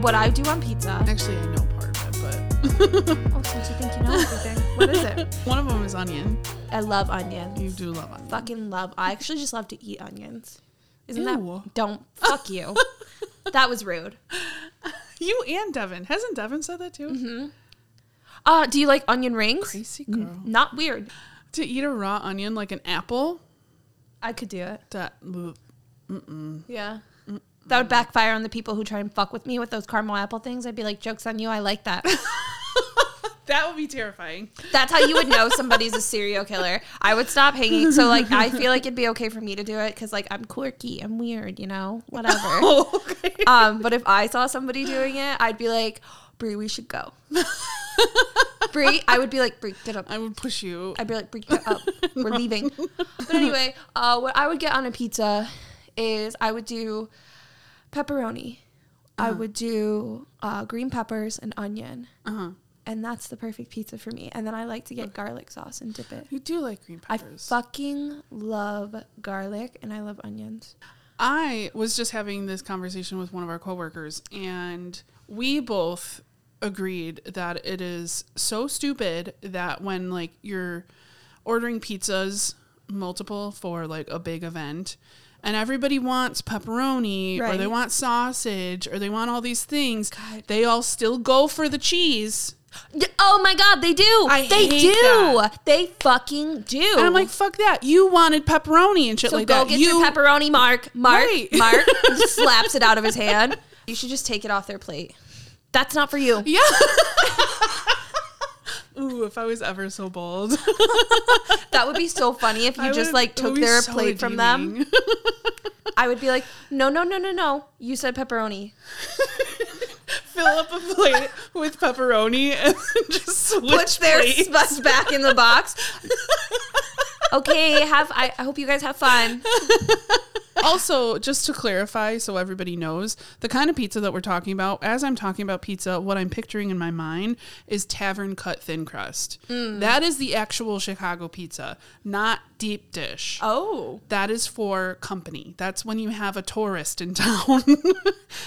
What I do on pizza. Actually, I know part of it, but Oh, since you think you know everything, what is it? one of them is onion. I love onions. You do love onion. Fucking love. I actually just love to eat onions. Isn't Ew. that? Don't fuck you. that was rude. You and Devin. Hasn't Devin said that too? Mm-hmm. Uh, do you like onion rings? Crazy girl. Not weird. To eat a raw onion like an apple, I could do it. that mm-mm. Yeah. That would backfire on the people who try and fuck with me with those caramel apple things. I'd be like, jokes on you. I like that. that would be terrifying. That's how you would know somebody's a serial killer. I would stop hanging. So like, I feel like it'd be okay for me to do it because like I'm quirky, I'm weird, you know, whatever. Oh, okay. Um, but if I saw somebody doing it, I'd be like, Brie, we should go. Brie, I would be like, Brie, get up. I would push you. I'd be like, Brie, get up. We're leaving. But anyway, uh, what I would get on a pizza is I would do pepperoni. I would do uh, green peppers and onion. Uh-huh. And that's the perfect pizza for me. And then I like to get garlic sauce and dip it. You do like green peppers. I fucking love garlic and I love onions. I was just having this conversation with one of our coworkers, and we both agreed that it is so stupid that when like you're ordering pizzas multiple for like a big event and everybody wants pepperoni or they want sausage or they want all these things God. they all still go for the cheese Oh my god, they do. I they hate do. that. They fucking do. and i'm like fuck that you wanted pepperoni and shit so like go that get you your pepperoni, Mark. Mark. Right. Mark just slaps it out of his hand. You should just take it off their plate. That's not for you. yeah Ooh, if I was ever so bold. That would be so funny if you I just would- like took their so plate from them. I would be like, no, no, no, no, no. You said pepperoni. Fill up a plate with pepperoni and just switch Put their plates. back in the box. Okay, have I, I hope you guys have fun. also, just to clarify so everybody knows, the kind of pizza that we're talking about, as I'm talking about pizza, what I'm picturing in my mind is tavern cut thin crust. Mm. That is the actual Chicago pizza, not deep dish. Oh. That is for company. That's when you have a tourist in town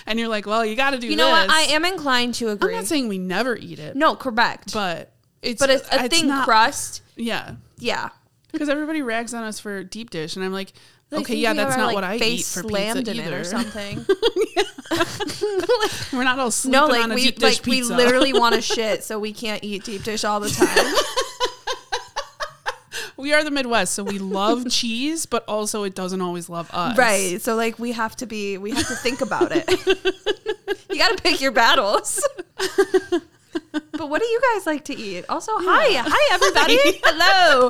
and you're like, well, you got to do You know what? I am inclined to agree. I'm not saying we never eat it, no, correct. but it's but it's a it's thin not- crust. Yeah. Yeah. Because everybody rags on us for deep dish, and I'm like, I okay, yeah, that's not like, what I eat for slammed pizza in either. it or something. We're not all sleeping no, like on a we deep dish like we literally want to shit, so we can't eat deep dish all the time. we are the Midwest, so we love cheese, but also it doesn't always love us. right. So like we have to be we have to think about it. you got to pick your battles. but what do you guys like to eat? Also, hi, hi everybody. Hello.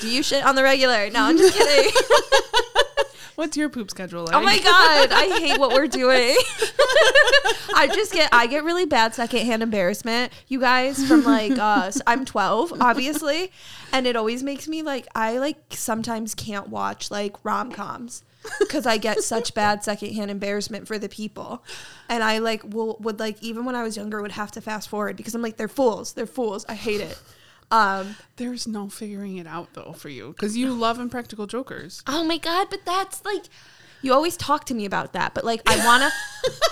Do you shit on the regular? No, I'm just kidding. What's your poop schedule like? Oh my god, I hate what we're doing. I just get I get really bad secondhand embarrassment. You guys from like uh I'm 12, obviously, and it always makes me like I like sometimes can't watch like rom-coms cuz I get such bad secondhand embarrassment for the people. And I like will would like even when I was younger would have to fast forward because I'm like they're fools. They're fools. I hate it. Um There's no figuring it out though for you because you love Impractical Jokers. Oh my god, but that's like you always talk to me about that, but like I want to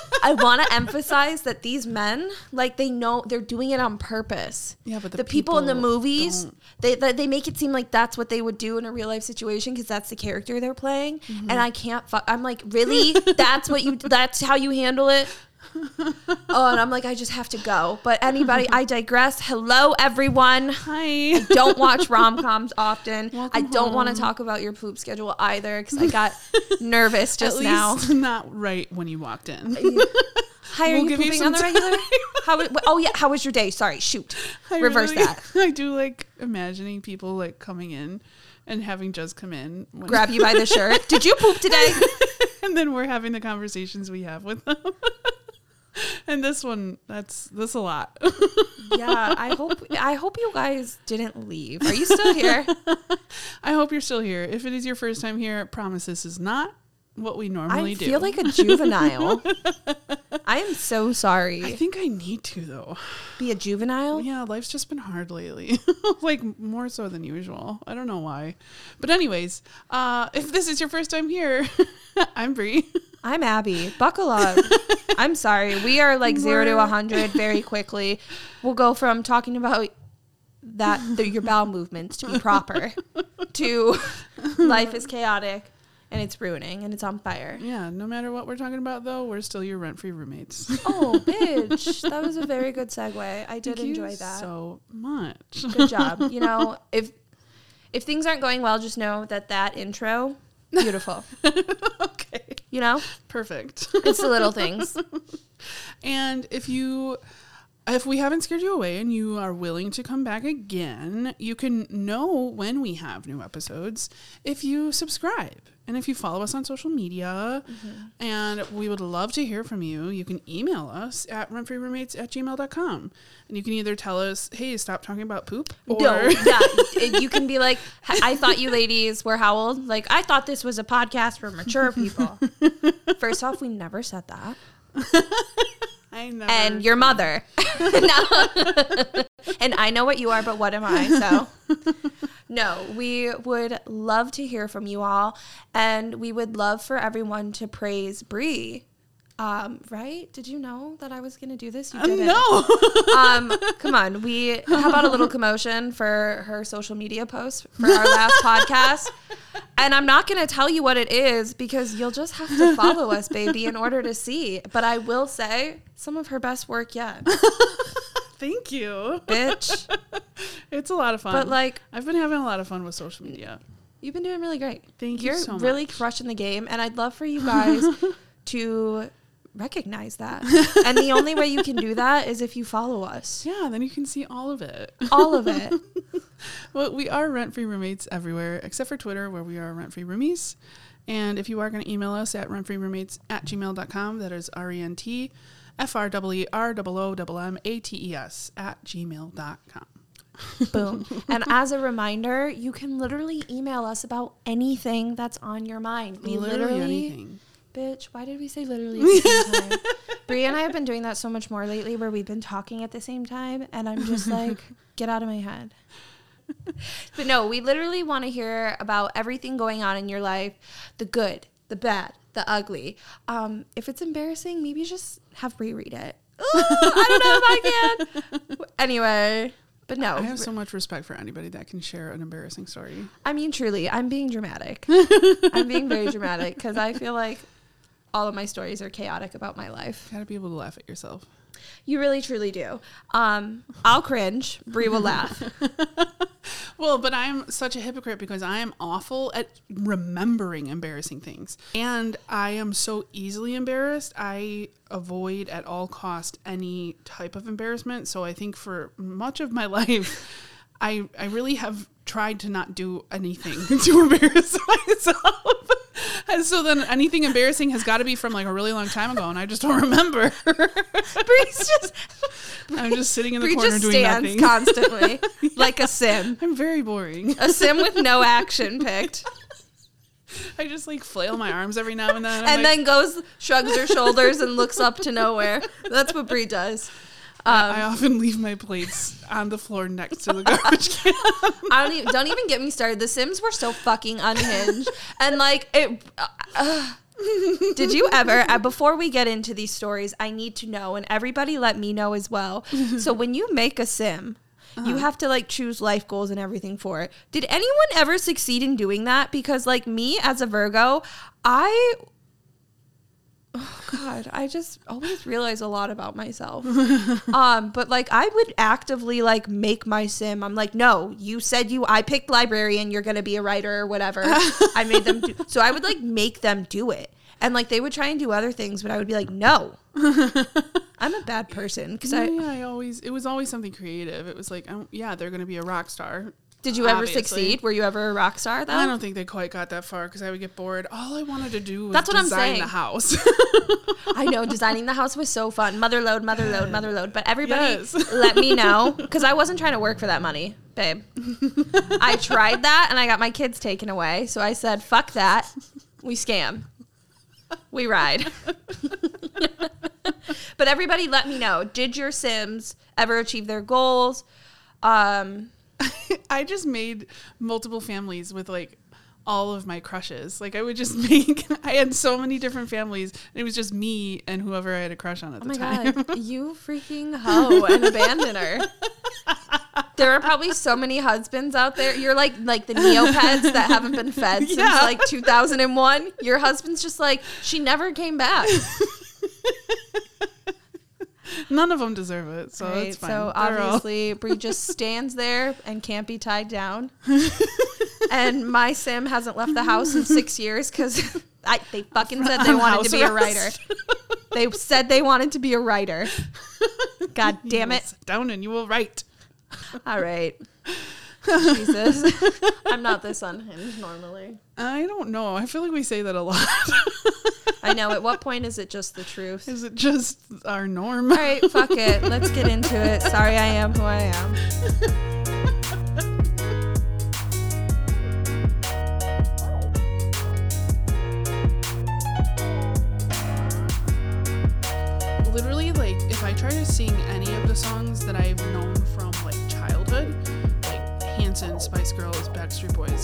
I want to emphasize that these men like they know they're doing it on purpose. Yeah, but the the people, in the movies, they, they they make it seem like that's what they would do in a real life situation because that's the character they're playing, Mm-hmm. and I can't fuck I'm like, "Really? that's what you that's how you handle it?" Oh, and I'm like, I just have to go. But anybody, I digress. Hello, everyone Hi. don't watch rom coms often. I don't want to talk about your poop schedule either because I got nervous just now. not right when you walked in. Hi, are We'll you give you pooping some on the regular? How? Oh yeah. How was your day? Sorry. Shoot. I Reverse really- that. I do like imagining people like coming in and having Jez come in when, Grab you by the shirt. Did you poop today? and then we're having the conversations we have with them. and this one, that's this a lot. yeah. I hope. I hope you guys didn't leave. Are you still here? I hope you're still here. If it is your first time here, promise this is not what we normally I do. I feel like a juvenile. I am so sorry I think I need to though. Be a juvenile. Yeah, life's just been hard lately. like more so than usual. I don't know why. But anyways, uh if this is your first time here, I'm Brie. I'm Abby. Buckle up. I'm sorry. We are like zero to a hundred very quickly. We'll go from talking about that the, your bowel movements to be proper to life is chaotic and it's ruining and it's on fire. Yeah, no matter what we're talking about, though, we're still your rent free roommates. Oh, bitch. That was a very good segue. I did Thank you enjoy that. so much. Good job. You know, if if things aren't going well, just know that that intro beautiful. okay, You know, perfect. it's the little things. And if you if we haven't scared you away and you are willing to come back again, you can know when we have new episodes if you subscribe and if you follow us on social media. Mm-hmm. And we would love to hear from you. You can email us at rentfreeroommates at gmail.com. And you can either tell us, hey, stop talking about poop. Or No, yeah, you can be like, I thought you ladies were how old? Like, I thought this was a podcast for mature people. First off, we never said that. I never And your mother. No. and I know what you are, but what am I? So, no, we would love to hear from you all. And we would love for everyone to praise Brie. Um, right? Did you know that I was going to do this? You didn't. No. um, come on. We how about a little commotion for her social media post for our last podcast? And I'm not going to tell you what it is because you'll just have to follow us, baby, in order to see. But I will say some of her best work yet, Thank you. bitch. It's a lot of fun. But like, I've been having a lot of fun with social media. you've been doing really great. Thank you You're so really crushing the game, and I'd love for you guys to recognize that. and the only way you can do that is if you follow us. Yeah, then you can see all of it. All of it. Well, we are rent free roommates everywhere except for Twitter, where we are rent free roomies. And if you are going to email us at rentfreeroommates at gmail.com, that is R E N T F R W E R O O M M A T E S at gmail.com. Boom. and as a reminder, you can literally email us about anything that's on your mind. We Literally, literally, anything. Bitch, why did we say literally at the same time? Brie and I have been doing that so much more lately where we've been talking at the same time and I'm just like, get out of my head. but no, we literally want to hear about everything going on in your life, the good, the bad, the ugly. Um, if it's embarrassing, maybe just have Brie read it. Ooh, I don't know if I can. Anyway, but no, I have so much respect for anybody that can share an embarrassing story. I mean, truly, I'm being dramatic. I'm being very dramatic because I feel like all of my stories are chaotic about my life. Gotta be able to laugh at yourself. You really, truly do. Um, I'll cringe. Brie will laugh. Well, but I'm such a hypocrite because I am awful at remembering embarrassing things. And I am so easily embarrassed. I avoid at all cost any type of embarrassment. So I think for much of my life, I I really have tried to not do anything to embarrass myself. And so then anything embarrassing has got to be from like a really long time ago and I just don't remember. Brie's just I'm just sitting in the Brie corner just doing stands nothing. constantly like a sim. I'm very boring. A sim with no action picked. I just like flail my arms every now and then. I'm and like, then goes, shrugs her shoulders, and looks up to nowhere. That's what Brie does. Um, I often leave my plates on the floor next to the garbage can. I don't even don't even get me started. The Sims were so fucking unhinged, and like it. uh, did you ever? Uh, before we get into these stories, I need to know, and everybody let me know as well. so when you make a Sim. You have to like choose life goals and everything for it. Did anyone ever succeed in doing that? Because like me as a Virgo, I Oh God, I just always realize a lot about myself. um, but like I would actively like make my sim. I'm like, no, you said you I picked librarian, you're gonna be a writer or whatever. I made them do so I would like make them do it. And like they would try and do other things, but I would be like, no. I'm a bad person because I yeah, I always it was always something creative. It was like, oh, yeah, they're gonna be a rock star. Did you ever Obviously. succeed? Were you ever a rock star though? I don't think they quite got that far because I would get bored. All I wanted to do was That's what I'm design saying. the house. I know designing the house was so fun. Mother load, mother load, mother load. But everybody Yes. let me know because I wasn't trying to work for that money, babe. I tried that and I got my kids taken away. So I said, fuck that. We scam. We ride. but everybody let me know. Did your Sims ever achieve their goals? Um, I just made multiple families with like all of my crushes. Like I would just make. I had so many different families. And it was just me and whoever I had a crush on at Oh the my time. god, you freaking hoe and abandoner. There are probably so many husbands out there. You're like like the Neopets that haven't been fed since Yeah. like 2001. Your husband's just like she never came back. None of them deserve it, so Right, it's fine. so They're all- obviously Brie just stands there and can't be tied down. and my Sim hasn't left the house in six years because they fucking said they wanted to be a writer. They said they wanted to be a writer. God damn it. sit down and you will write. All right. Jesus. I'm not this unhinged normally. I don't know. I feel like we say that a lot. I know. At what point is it just the truth? Is it just our norm? All right, fuck it. Let's get into it. Sorry, I am who I am.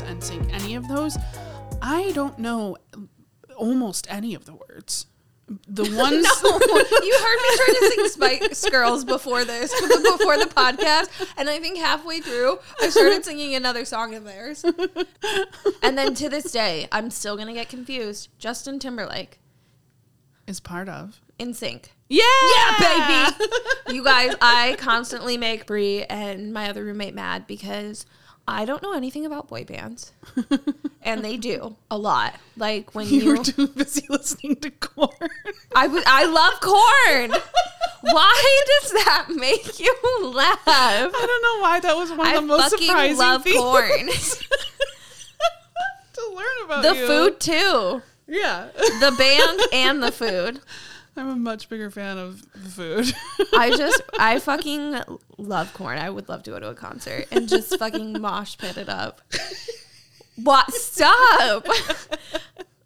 and sing any of those, I don't know almost any of the words. The ones you heard me trying to sing Spice Girls before this, before the podcast, and I think halfway through, I started singing another song of theirs. And then to this day, I'm still gonna get confused. Justin Timberlake, is part of. NSYNC. Yeah, Yeah, baby. you guys, I constantly make Brie and my other roommate mad because I don't know anything about boy bands, and they do a lot. Like when You you, were too busy listening to Korn. I I love corn. Why does that make you laugh? I don't know why that was one of I the most fucking surprising love things corn. to learn about the you. food too. Yeah, The band and the food. I'm a much bigger fan of the food. I just, I fucking love corn. I would love to go to a concert and just fucking mosh pit it up. What? Stop.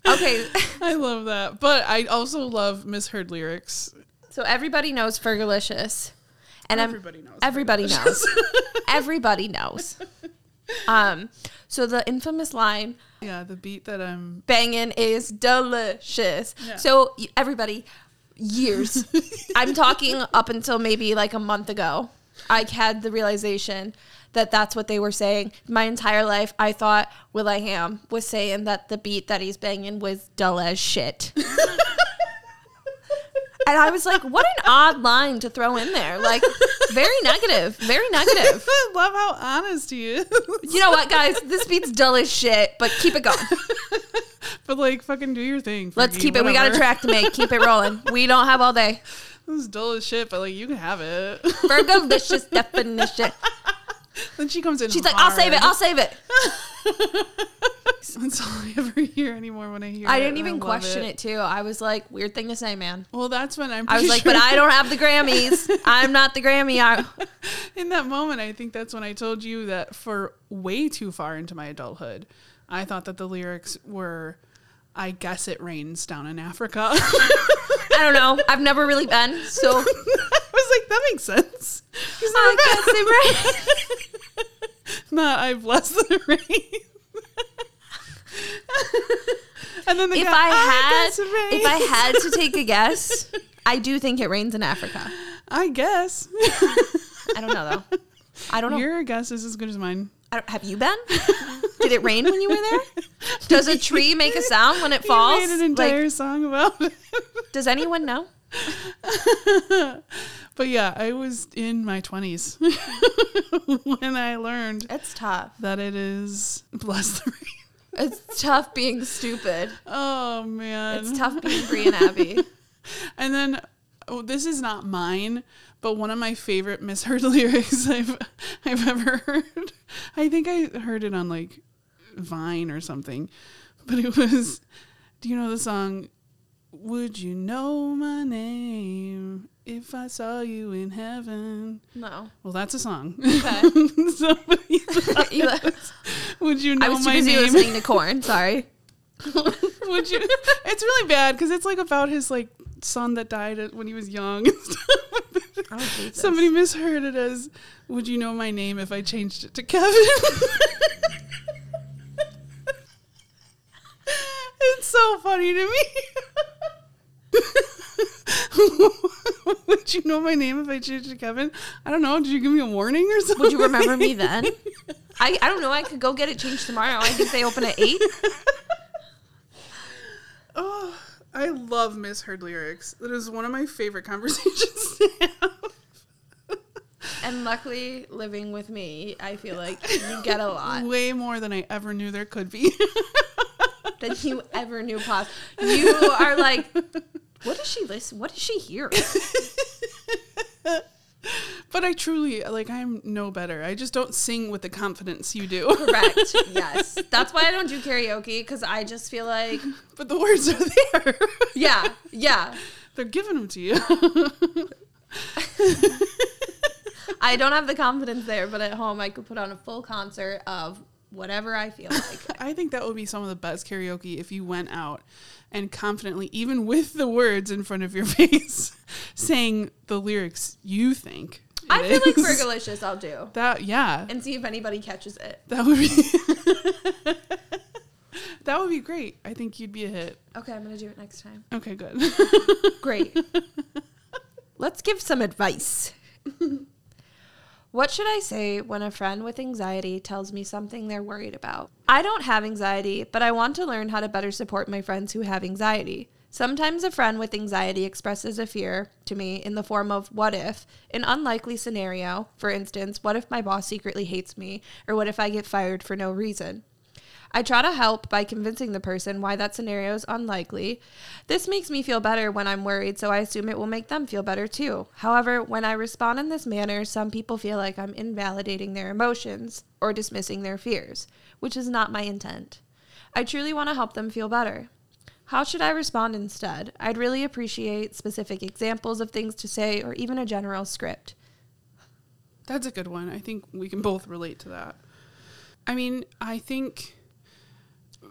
Okay, I love that, but I also love misheard lyrics. so everybody knows Fergalicious, and I'm Everybody knows. everybody knows. everybody knows. Um, so the infamous line Yeah, the beat that I'm. banging is delicious. Yeah. So everybody, years. I'm talking up until maybe like a month ago. I had the realization that that's what they were saying. My entire life, I thought will.i.am was saying that the beat that he's banging was dull as shit. and I was like, what an odd line to throw in there. Like, very negative, very negative. I love how honest he is. You know what, guys? This beat's dull as shit, but keep it going. but like, fucking do your thing. Let's keep it. We got a track to make. Keep it rolling. We don't have all day. This is dull as shit, but like, you can have it. Fergalicious definition. then she comes in. She's like, I'll save it. I'll save it. That's all I ever hear anymore when I hear. I didn't even love question it. too. I was like, weird thing to say, man. Well, that's when I'm. I was like, but I don't have the Grammys. I'm not the Grammy. I, in that moment, I think that's when I told you that for way too far into my adulthood, I thought that the lyrics were, I guess it rains down in Africa. I don't know. I've never really been. So I was like, that makes sense. I guess it. Not, I bless the rain. and then the If guy, I had, if I had to take a guess, I do think it rains in Africa. I guess. I don't know though. I don't know. Your guess is as good as mine. I don't, have you been? Did it rain when you were there? Does a tree make a sound when it You falls? made an entire Like, song about it. does anyone know? but yeah, I was in my 20s when I learned It's tough. that it is bless the rain. It's tough being stupid. Oh man. It's tough being Brie and Abby. And then oh, this is not mine, but one of my favorite misheard lyrics I've I've ever heard. I think I heard it on like Vine or something. But it was do you know the song Would you know my name if I saw you in heaven? No. Well, that's a song. Okay. Somebody You- it was, Would you know I was too my busy name? listening to Korn. Sorry. Would you? It's really bad because it's like about his like son that died when he was young. Oh. Somebody misheard it as, "Would you know my name if I changed it to Kevin?" It's so funny to me. Would you know my name if I changed it to Kevin? I don't know. Did you give me a warning or something? Would you remember me then? I, I don't know. I could go get it changed tomorrow. I think they open at 8. Oh, I love misheard lyrics. That is one of my favorite conversations to have. And luckily, living with me, I feel like you get a lot Way more than I ever knew there could be. than you ever knew possible. You are like, what does she listen? What does she hear? But I truly like I'm no better. I just don't sing with the confidence you do. Correct. Yes. That's why I don't do karaoke because I just feel like, but the words are there. yeah, yeah. They're giving them to you. I don't have the confidence there, but at home I could put on a full concert of whatever I feel like. I think that would be some of the best karaoke if you went out and confidently, even with the words in front of your face, sang the lyrics you think. It I feel like is. Fergalicious I'll do. That yeah, And see if anybody catches it. that would be that would be great. I think you'd be a hit. Okay, I'm gonna do it next time. Okay, good. Great. Let's give some advice. what should I say when a friend with anxiety tells me something they're worried about? I don't have anxiety, but I want to learn how to better support my friends who have anxiety. Sometimes a friend with anxiety expresses a fear to me in the form of what if, an unlikely scenario, for instance, what if my boss secretly hates me, or what if I get fired for no reason? I try to help by convincing the person why that scenario is unlikely. This makes me feel better when I'm worried, so I assume it will make them feel better too. However, when I respond in this manner, some people feel like I'm invalidating their emotions or dismissing their fears, which is not my intent. I truly want to help them feel better. How should I respond instead? I'd really appreciate specific examples of things to say or even a general script. That's a good one. I think we can both relate to that. I mean, I think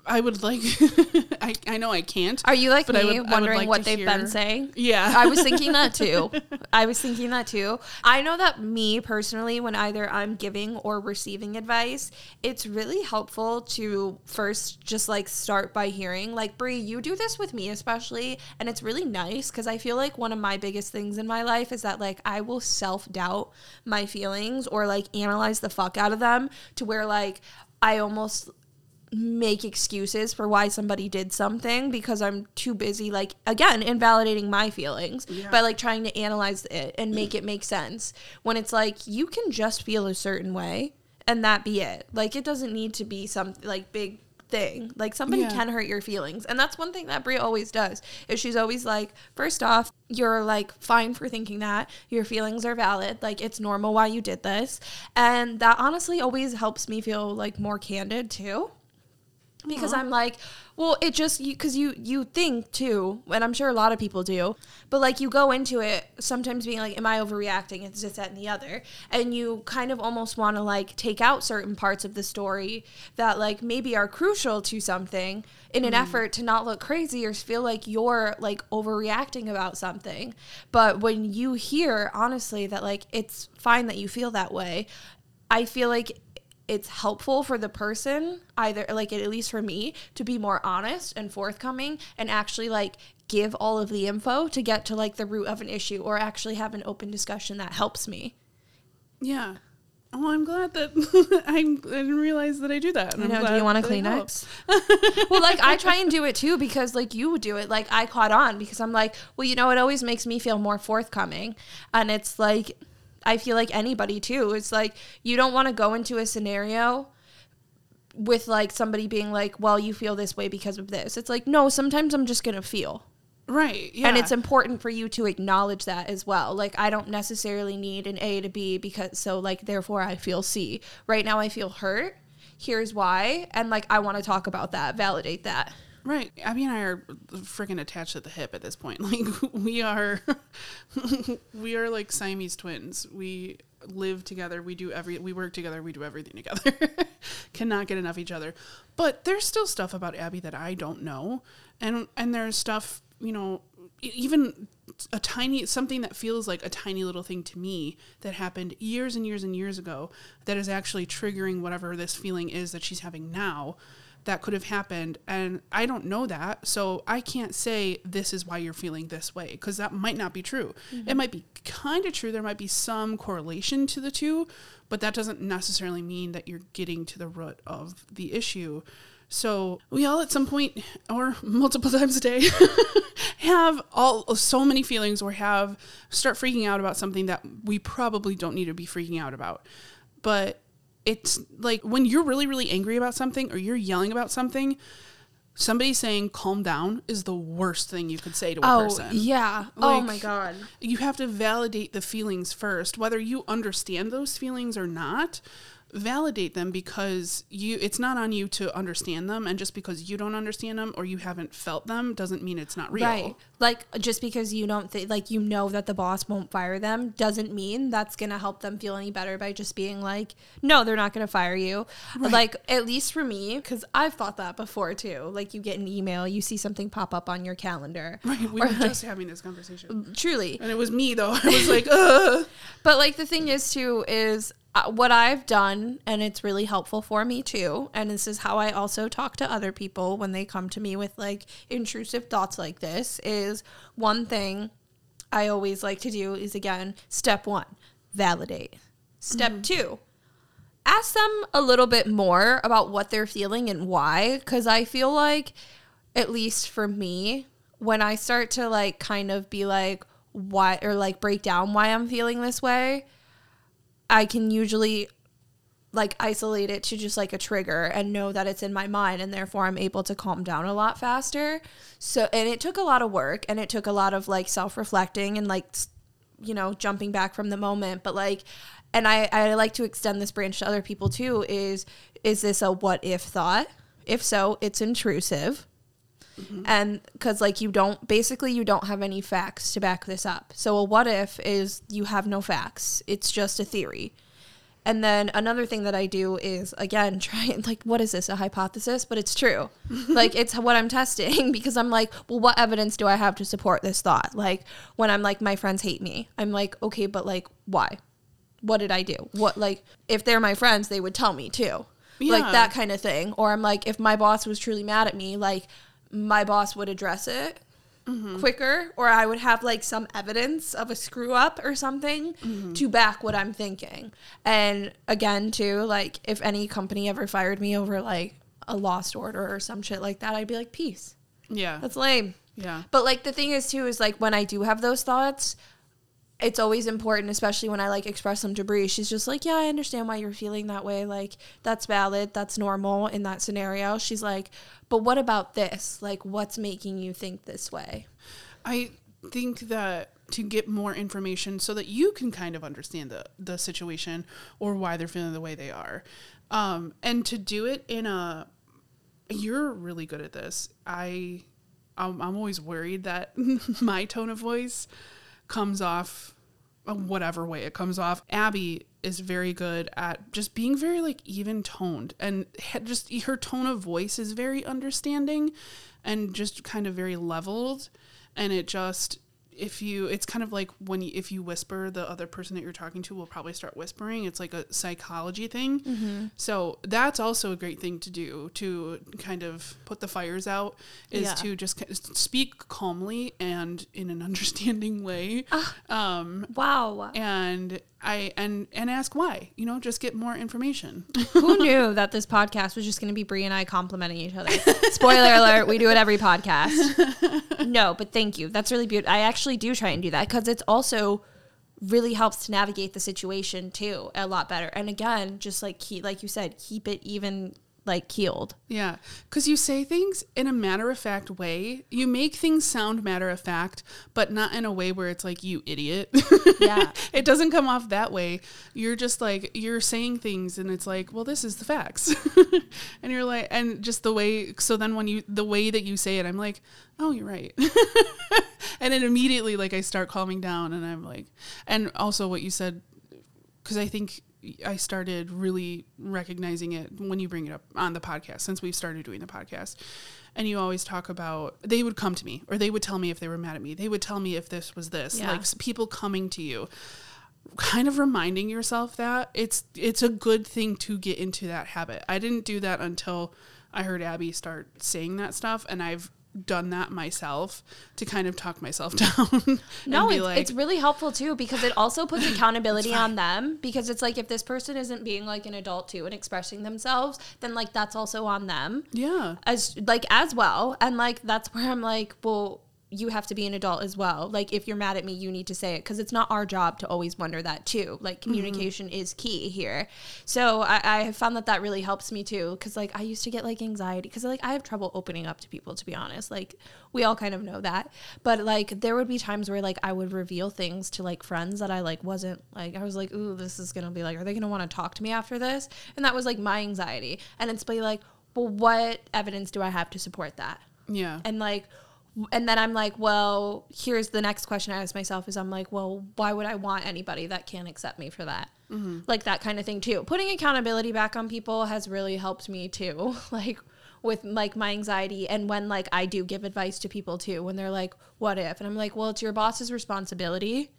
I would like. I I know I can't. Are you like But I me, would wondering like what they've hear- been saying? Yeah, I was thinking that too. I was thinking that too. I know that me personally, when either I'm giving or receiving advice, it's really helpful to first just like start by hearing, like, Brie, you do this with me, especially. And it's really nice because I feel like one of my biggest things in my life is that like I will self doubt my feelings or like analyze the fuck out of them to where like I almost make excuses for why somebody did something because I'm too busy like again invalidating my feelings Yeah. by like trying to analyze it and make it make sense. When it's like you can just feel a certain way and that be it. Like it doesn't need to be some like big thing. Like somebody Yeah. can hurt your feelings. And that's one thing that Brie always does is she's always like first off you're like fine for thinking that. Your feelings are valid. Like it's normal why you did this. And that honestly always helps me feel like more candid too because uh-huh. I'm like, well, it just you because you you think too, and I'm sure a lot of people do, but like you go into it sometimes being like, am I overreacting? It's just that and the other, and you kind of almost want to like take out certain parts of the story that like maybe are crucial to something in an mm. effort to not look crazy or feel like you're like overreacting about something. But when you hear honestly that like it's fine that you feel that way, I feel like it's helpful for the person either like at least for me to be more honest and forthcoming and actually like give all of the info to get to like the root of an issue or actually have an open discussion that helps me yeah. Oh, I'm glad that I, I didn't realize that I do that. and I know. Do you want a that it helps. Kleenex? well, like I try and do it too because like you would do it. Like I caught on because I'm like, well, you know, it always makes me feel more forthcoming, and it's like I feel like anybody too. It's like you don't want to go into a scenario with like somebody being like, well, you feel this way because of this. It's like no, sometimes I'm just gonna feel. Right. Yeah. And it's important for you to acknowledge that as well. Like I don't necessarily need an A to B because so like therefore I feel C. Right now I feel hurt. Here's why. And like I want to talk about that, validate that. Right. Abby and I are freaking attached at the hip at this point. Like we are we are like Siamese twins. We live together, we do every we work together, we do everything together. Cannot get enough each other. But there's still stuff about Abby that I don't know. And and there's stuff, you know, even a tiny something that feels like a tiny little thing to me that happened years and years and years ago that is actually triggering whatever this feeling is that she's having now that could have happened and I don't know that. So I can't say this is why you're feeling this way because that might not be true. It might be kind of true. There might be some correlation to the two, but that doesn't necessarily mean that you're getting to the root of the issue. So we all at some point or multiple times a day have all so many feelings or have start freaking out about something that we probably don't need to be freaking out about. But it's like when you're really really angry about something or you're yelling about something, somebody saying calm down is the worst thing you could say to a Oh, person yeah. oh my god. you have to validate the feelings first whether you understand those feelings or not validate them because you it's not on you to understand them and just because you don't understand them or you haven't felt them doesn't mean it's not real Right. Like just because you don't think like you know that the boss won't fire them doesn't mean that's going to help them feel any better by just being like, "No, they're not going to fire you." Like at least for me cuz I've thought that before too. Like you get an email, you see something pop up on your calendar. right we were just having this conversation Truly. and it was me though i was like Ugh. But like the thing is too is Uh, what I've done and it's really helpful for me too and this is how I also talk to other people when they come to me with like intrusive thoughts like this is one thing I always like to do is again step 1 validate. Step mm-hmm. 2 ask them a little bit more about what they're feeling and why cuz I feel like at least for me when I start to like kind of be like why or like break down why I'm feeling this way I can usually like isolate it to just like a trigger and know that it's in my mind and therefore I'm able to calm down a lot faster. So and it took a lot of work and it took a lot of like self-reflecting and like you know jumping back from the moment but like and I I like to extend this branch to other people too is is this a what if thought? If so, it's intrusive. Mm-hmm. And because, like, you don't basically, you don't have any facts to back this up. So, a what if is you have no facts, it's just a theory. And then another thing that I do is, again, try and, like, what is this, a hypothesis? But it's true. like, it's what I'm testing because I'm like, well, what evidence do I have to support this thought? Like, when I'm like, my friends hate me, I'm like, okay, but, like, why? What did I do? What, like, if they're my friends, they would tell me too. Yeah. Like, that kind of thing. Or I'm like, if my boss was truly mad at me, like, my boss would address it mm-hmm. quicker or I would have like some evidence of a screw up or something mm-hmm. to back what I'm thinking. And again, too, like if any company ever fired me over like a lost order or some shit like that, I'd be like, peace. yeah That's lame. yeah But like the thing is too is like when I do have those thoughts, it's always important, especially when I like express to Brie. She's just like, "Yeah, I understand why you're feeling that way. Like that's valid. That's normal in that scenario." She's like, "But what about this? Like, what's making you think this way?" I think that to get more information so that you can kind of understand the the situation or why they're feeling the way they are, um, and to do it in a you're really good at this. I I'm, I'm always worried that my tone of voice comes off uh, whatever way it comes off. Abby is very good at just being very like even toned and just her tone of voice is very understanding and just kind of very leveled and it just if you it's kind of like when you, if you whisper the other person that you're talking to will probably start whispering. It's like a psychology thing. So that's also a great thing to do to kind of put the fires out is Yeah. to just speak calmly and in an understanding way. Um Wow. and i and and ask why you know just get more information Who knew that this podcast was just going to be Brie and I complimenting each other? Spoiler alert, we do it every podcast. No, but thank you. That's really beautiful. I actually do try and do that because it's also really helps to navigate the situation too a lot better. And again, just like keep, like you said, keep it even like keeled. Yeah, because you say things in a matter of fact way. You make things sound matter of fact, but not in a way where it's like, you idiot. Yeah. it doesn't come off that way. You're just like, you're saying things and it's like, well, this is the facts. and you're like, and just the way, so then when you, the way that you say it, I'm like, oh, you're right. and then immediately, like, I start calming down and I'm like, and also what you said because I think I started really recognizing it when you bring it up on the podcast since we've started doing the podcast. And you always talk about they would come to me or they would tell me if they were mad at me. They would tell me if this was this. Yeah. Like people coming to you. Kind of reminding yourself that it's it's a good thing to get into that habit. I didn't do that until I heard Abby start saying that stuff, and I've done that myself to kind of talk myself down. No, it's, like, it's really helpful too because it also puts accountability on them because it's like if this person isn't being like an adult too and expressing themselves, then like that's also on them yeah, as like as well. And like that's where I'm like, well, you have to be an adult as well. Like if you're mad at me, you need to say it because it's not our job to always wonder that too. Like mm-hmm. communication is key here. So I, I have found that that really helps me too because like I used to get like anxiety because like I have trouble opening up to people to be honest. Like we all kind of know that, but like there would be times where like I would reveal things to like friends that I like wasn't like I was like, ooh, this is gonna be like, are they gonna want to talk to me after this? And that was like my anxiety, and it's be like, well, what evidence do I have to support that? yeah, and like and then i'm like well here's the next question i ask myself is i'm like well why would i want anybody that can't accept me for that mm-hmm. like that kind of thing too putting accountability back on people has really helped me too like with like my anxiety and when like i do give advice to people too when they're like what if and i'm like well it's your boss's responsibility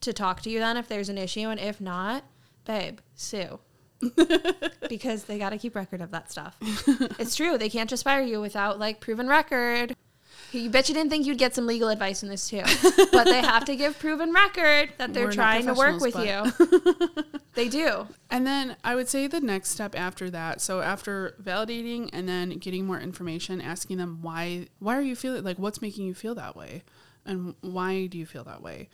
to talk to you then if there's an issue and if not babe sue because they got to keep record of that stuff. it's true. They can't just fire you without like proven record. You bet you didn't think you'd get some legal advice in this too, but they have to give proven record that they're We're trying to work with you. they do. And then I would say the next step after that, so after validating and then getting more information, asking them why why are you feeling like what's making you feel that way and why do you feel that way?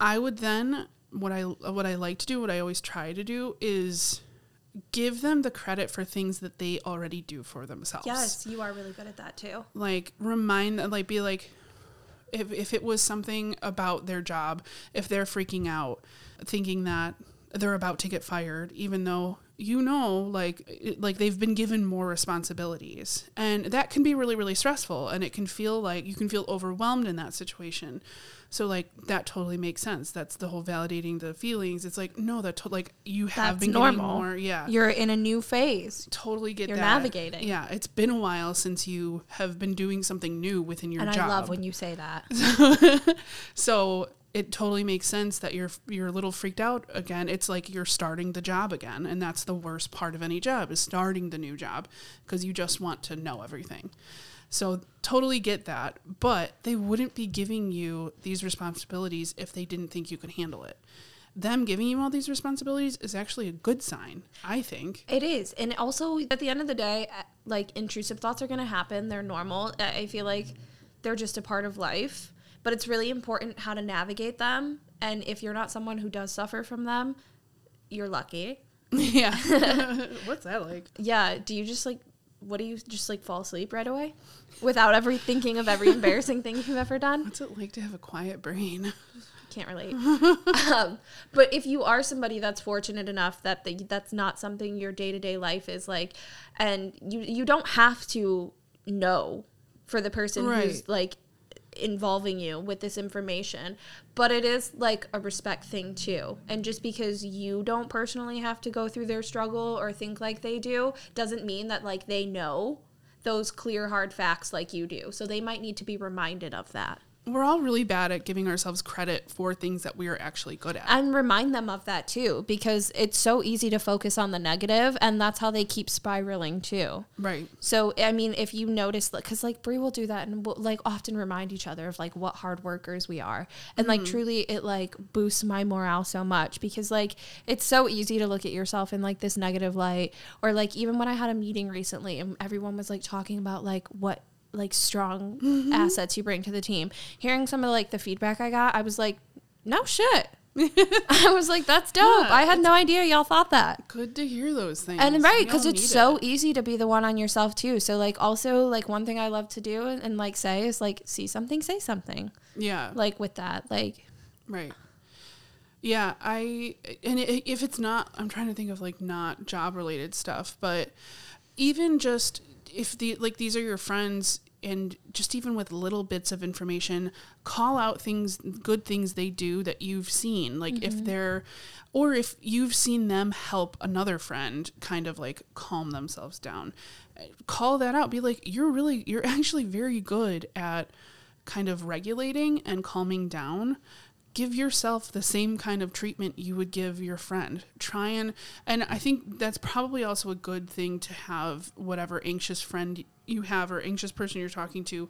I would then what I what I like to do, what I always try to do is give them the credit for things that they already do for themselves. Yes, you are really good at that too. like remind them, like be like if, if it was something about their job if they're freaking out thinking that they're about to get fired even though you know like like they've been given more responsibilities. And that can be really really stressful and it can feel like you can feel overwhelmed in that situation so like that totally makes sense that's the whole validating the feelings it's like no that to- like you have That's been normal. more yeah You're in a new phase. totally get You're that. navigating. Yeah, it's been a while since you have been doing something new within your And job. I love when you say that. so it totally makes sense that you're you're a little freaked out again. It's like you're starting the job again, and that's the worst part of any job is starting the new job because you just want to know everything. So totally get that, but they wouldn't be giving you these responsibilities if they didn't think you could handle it. Them giving you all these responsibilities is actually a good sign, I think. It is. And also, at the end of the day, uh, like intrusive thoughts are going to happen. They're normal. I feel like they're just a part of life. But it's really important how to navigate them. And if you're not someone who does suffer from them, you're lucky. yeah. What's that like? Yeah. Do you just like, what do you just like fall asleep right away without ever thinking of every embarrassing thing you've ever done? What's it like to have a quiet brain? Can't relate. um, but if you are somebody that's fortunate enough that the, that's not something your day to day life is like, and you you don't have to know for the person Right. who's like involving you with this information, but it is like a respect thing too. And just because you don't personally have to go through their struggle or think like they do, doesn't mean that like they know those clear hard facts like you do. So they might need to be reminded of that. We're all really bad at giving ourselves credit for things that we are actually good at. and remind them of that too because it's so easy to focus on the negative and that's how they keep spiraling too right. so i mean if you notice because like brie will do that and we'll like often remind each other of like what hard workers we are and like mm-hmm. truly it like boosts my morale so much because like it's so easy to look at yourself in like this negative light or like even when i had a meeting recently and everyone was like talking about like what like strong mm-hmm. assets you bring to the team hearing some of like the feedback i got i was like no shit I was like, that's dope. Yeah, I had no idea y'all thought that. Good to hear those things. And right, because it's so it. easy to be the one on yourself too. So like also like one thing I love to do and, and like say is like see something, say something. Yeah. Like with that. Like Right. Yeah, I and i if it's not, I'm trying to think of like not job related stuff, but even just if the like these are your friends and just even with little bits of information, call out things good things they do that you've seen. Like if mm-hmm. they're or if you've seen them help another friend kind of like calm themselves down. Call that out. Be like, you're really you're actually very good at kind of regulating and calming down give yourself the same kind of treatment you would give your friend. Try and and I think that's probably also a good thing to have whatever anxious friend you have or anxious person you're talking to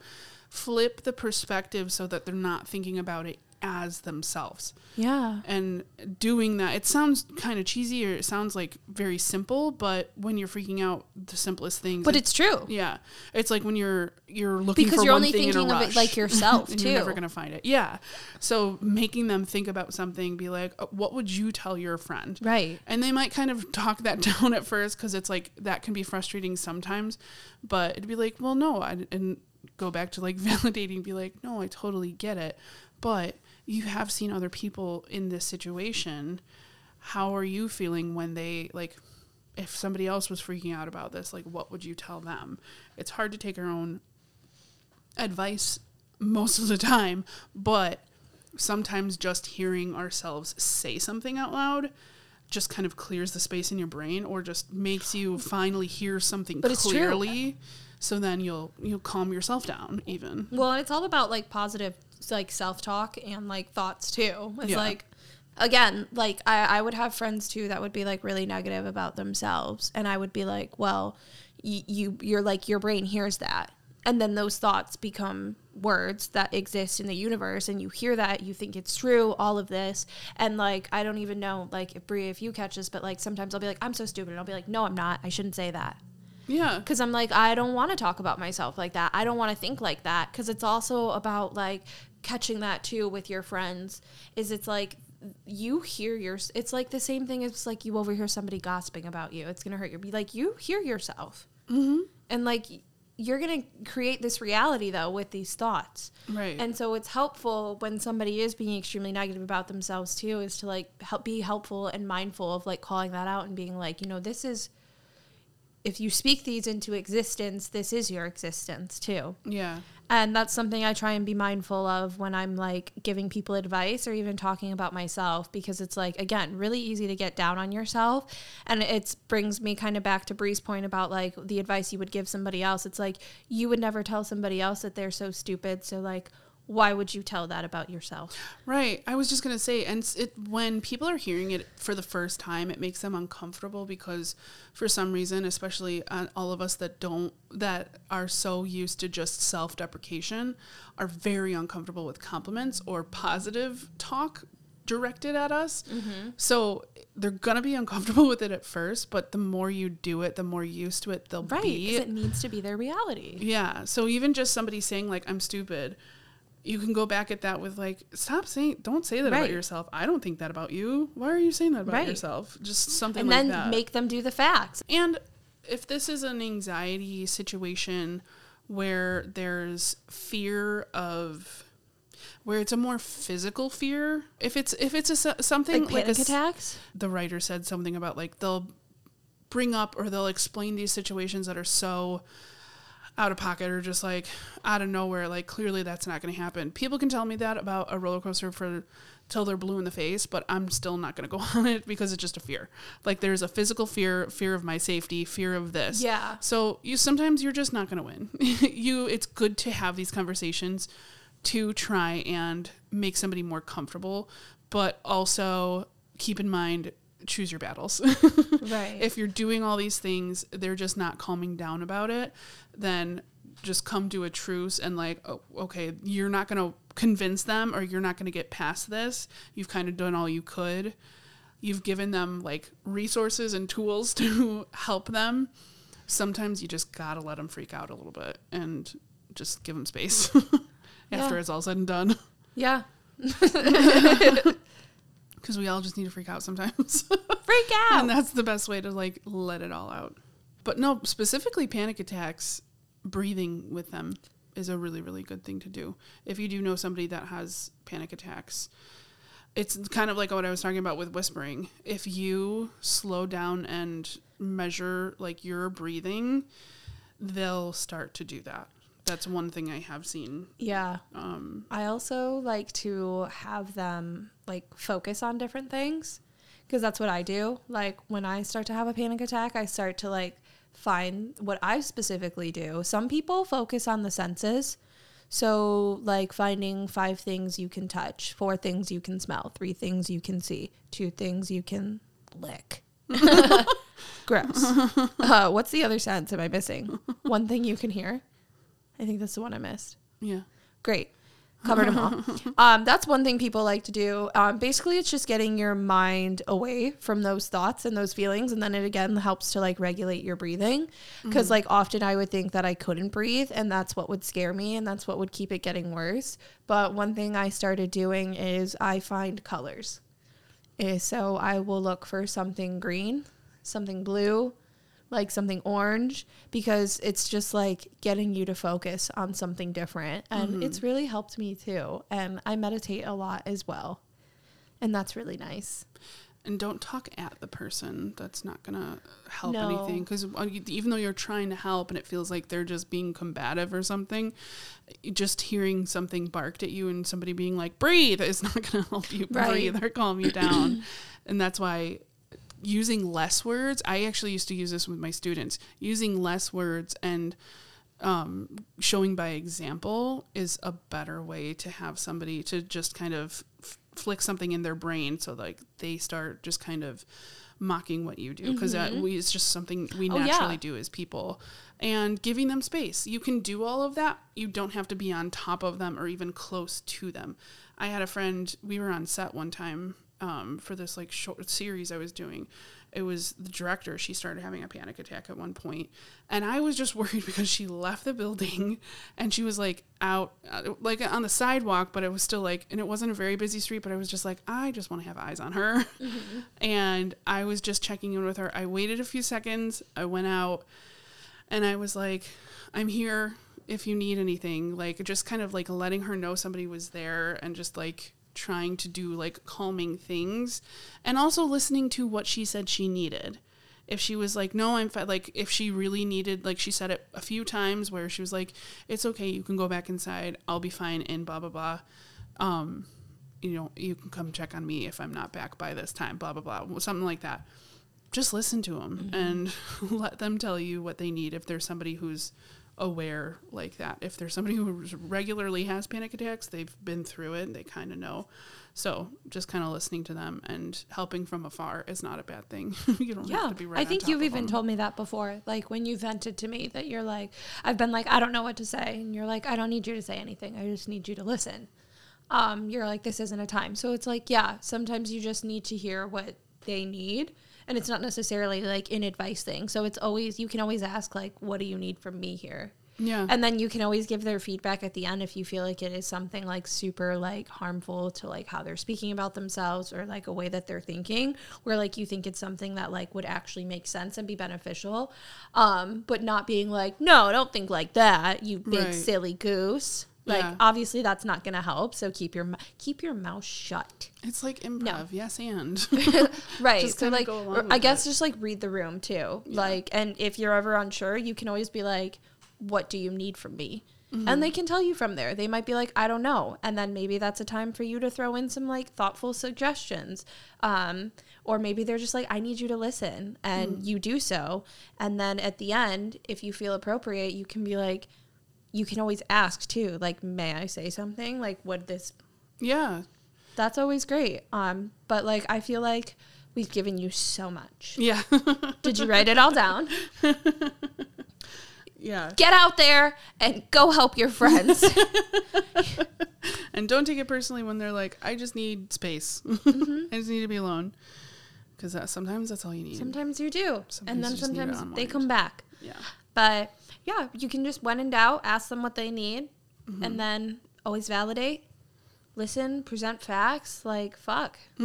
flip the perspective so that they're not thinking about it as themselves. Yeah. and doing that it sounds kind of cheesy or it sounds like very simple but when you're freaking out the simplest things But it's true. yeah. It's like when you're you're looking Because you're only thinking of it like yourself, and you're never gonna find it. Yeah. So making them think about something be like uh, what would you tell your friend? Right. and they might kind of talk that down at first because it's like that can be frustrating sometimes but it'd be like well no I, and go back to like validating be like no i totally get it. But you have seen other people in this situation how are you feeling when they like if somebody else was freaking out about this like what would you tell them it's hard to take our own advice most of the time but sometimes just hearing ourselves say something out loud just kind of clears the space in your brain or just makes you finally hear something But it's true. clearly so then you'll you'll calm yourself down even Well, it's all about like positive like self-talk and like thoughts too. It's Yeah. like again, like I, I would have friends too that would be like really negative about themselves and I would be like, well, y- you you're like your brain hears that. And then those thoughts become words that exist in the universe and you hear that, you think it's true, all of this. And like I don't even know like if Bria if you catch this, but like sometimes I'll be like, I'm so stupid and I'll be like, No, I'm not. I shouldn't say that yeah because I'm like, I don't want to talk about myself like that. I don't want to think like that because it's also about like catching that too with your friends. Is it's like you hear your, it's like the same thing as like you overhear somebody gossiping about you. It's gonna hurt you. Be like you hear yourself, mm-hmm. and like you're gonna create this reality though with these thoughts. right And so it's helpful when somebody is being extremely negative about themselves too, is to like help be helpful and mindful of like calling that out and being like, you know, this is if you speak these into existence, this is your existence too. yeah And that's something I try and be mindful of when I'm like giving people advice or even talking about myself because it's like again, really easy to get down on yourself and it brings me kind of back to Brie's point about like the advice you would give somebody else. It's like you would never tell somebody else that they're so stupid, so like why would you tell that about yourself? Right. I was just gonna say, and it when people are hearing it for the first time, it makes them uncomfortable because, for some reason, especially uh, all of us that don't that are so used to just self deprecation, are very uncomfortable with compliments or positive talk directed at us. So they're gonna be uncomfortable with it at first, but the more you do it, the more used to it they'll Right, be. because it needs to be their reality. Yeah. So even just somebody saying like I'm stupid, you can go back at that with like stop saying don't say that about yourself. I don't think that about you. Why are you saying that about Right. yourself? Just something like that. And like then that. make them do the facts. and if this is an anxiety situation where there's fear of where it's a more physical fear if it's if it's a something Like like, a attacks. the writer said something about like they'll bring up or they'll explain these situations that are so out of pocket or just like out of nowhere like clearly that's not going to happen. People can tell me that about a roller coaster for till they're blue in the face but i'm still not going to go on it because it's just a fear. Like there's a physical fear fear of my safety fear of this. Yeah. so you sometimes you're just not going to win. You it's good to have these conversations to try and make somebody more comfortable but also keep in mind choose your battles Right. if you're doing all these things they're just not calming down about it then just come to a truce and like oh, okay you're not going to convince them or you're not going to get past this you've kind of done all you could you've given them like resources and tools to help them sometimes you just gotta let them freak out a little bit and just give them space after Yeah. it's all said and done yeah. Because we all just need to freak out sometimes. Freak out. and that's the best way to like let it all out. But no specifically panic attacks breathing with them is a really really good thing to do. If you do know somebody that has panic attacks it's kind of like what i was talking about with whispering. If you slow down and measure like your breathing they'll start to do that. That's one thing i have seen. Yeah. um I also like to have them like focus on different things because that's what I do. Like when I start to have a panic attack, I start to like find what I specifically do. Some people focus on the senses. So, like finding five things you can touch, four things you can smell, three things you can see, two things you can lick. Gross. Uh, what's the other sense am I missing? One thing you can hear. I think that's the one I missed. Yeah. Great. Covered them all. Um, that's one thing people like to do. Um, basically, it's just getting your mind away from those thoughts and those feelings. And then it again helps to like regulate your breathing. Because, like, often I would think that I couldn't breathe, and that's what would scare me, and that's what would keep it getting worse. But one thing I started doing is I find colors. Eh, So I will look for something green, something blue, like something orange because it's just like getting you to focus on something different and mm-hmm. it's really helped me too and i meditate a lot as well and that's really nice And don't talk at the person. That's not going to help No. anything. Because uh, even though you're trying to help and it feels like they're just being combative or something, just hearing something barked at you and somebody being like, breathe, is not going to help you Right. breathe or calm you down. and that's why using less words, I actually used to use this with my students, using less words and um, showing by example is a better way to have somebody to just kind of f- flick something in their brain so like they start just kind of mocking what you do. Because we it's just something we Oh, yeah. naturally do as people. And giving them space. You can do all of that. You don't have to be on top of them or even close to them. I had a friend we were on set one time um, for this like short series i was doing it was the director she started having a panic attack at one point and i was just worried because she left the building and she was like out uh, like on the sidewalk but it was still like and it wasn't a very busy street but i was just like i just want to have eyes on her. And i was just checking in with her. I waited a few seconds i went out and i was like i'm here if you need anything like just kind of like letting her know somebody was there and just like trying to do like calming things and also listening to what she said she needed. If she was like no i'm fine like if she really needed like she said it a few times where she was like it's okay you can go back inside i'll be fine and blah blah blah. Um you know you can come check on me if i'm not back by this time blah blah blah something like that. Just listen to them and let them tell you what they need if there's somebody who's aware like that. If there's somebody who regularly has panic attacks they've been through it they kind of know. So just kind of listening to them and helping from afar is not a bad thing. You don't have to be right i think you've even them. told me that before like when you vented to me that you're like i've been like i don't know what to say and you're like i don't need you to say anything i just need you to listen. Um, you're like this isn't a time. So it's like yeah sometimes you just need to hear what they need and it's not necessarily like an advice thing. So it's always you can always ask like what do you need from me here? Yeah. And then you can always give their feedback at the end if you feel like it is something like super like harmful to like how they're speaking about themselves or like a way that they're thinking where like you think it's something that like would actually make sense and be beneficial. Um but not being like no don't think like that you big Right. silly goose like Yeah. obviously that's not going to help so keep your keep your mouth shut. It's like improv. Yes and. Right Just so like go along i guess it. just like read the room too. Like and if you're ever unsure you can always be like what do you need from me? Mm-hmm. and they can tell you from there. They might be like i don't know. And then maybe that's a time for you to throw in some like thoughtful suggestions um, or maybe they're just like i need you to listen and Mm. you do so. And then at the end if you feel appropriate you can be like you can always ask too like may i say something like would this yeah that's always great. Um, but like I feel like we've given you so much. yeah Did you write it all down? yeah Get out there and go help your friends. and don't take it personally when they're like i just need space Mm-hmm. i just need to be alone because that, sometimes that's all you need sometimes you do, Sometimes and then you just need to sometimes they come back. yeah But yeah, you can just when in doubt, ask them what they need, Mm-hmm. and then always validate, listen, present facts. Like fuck.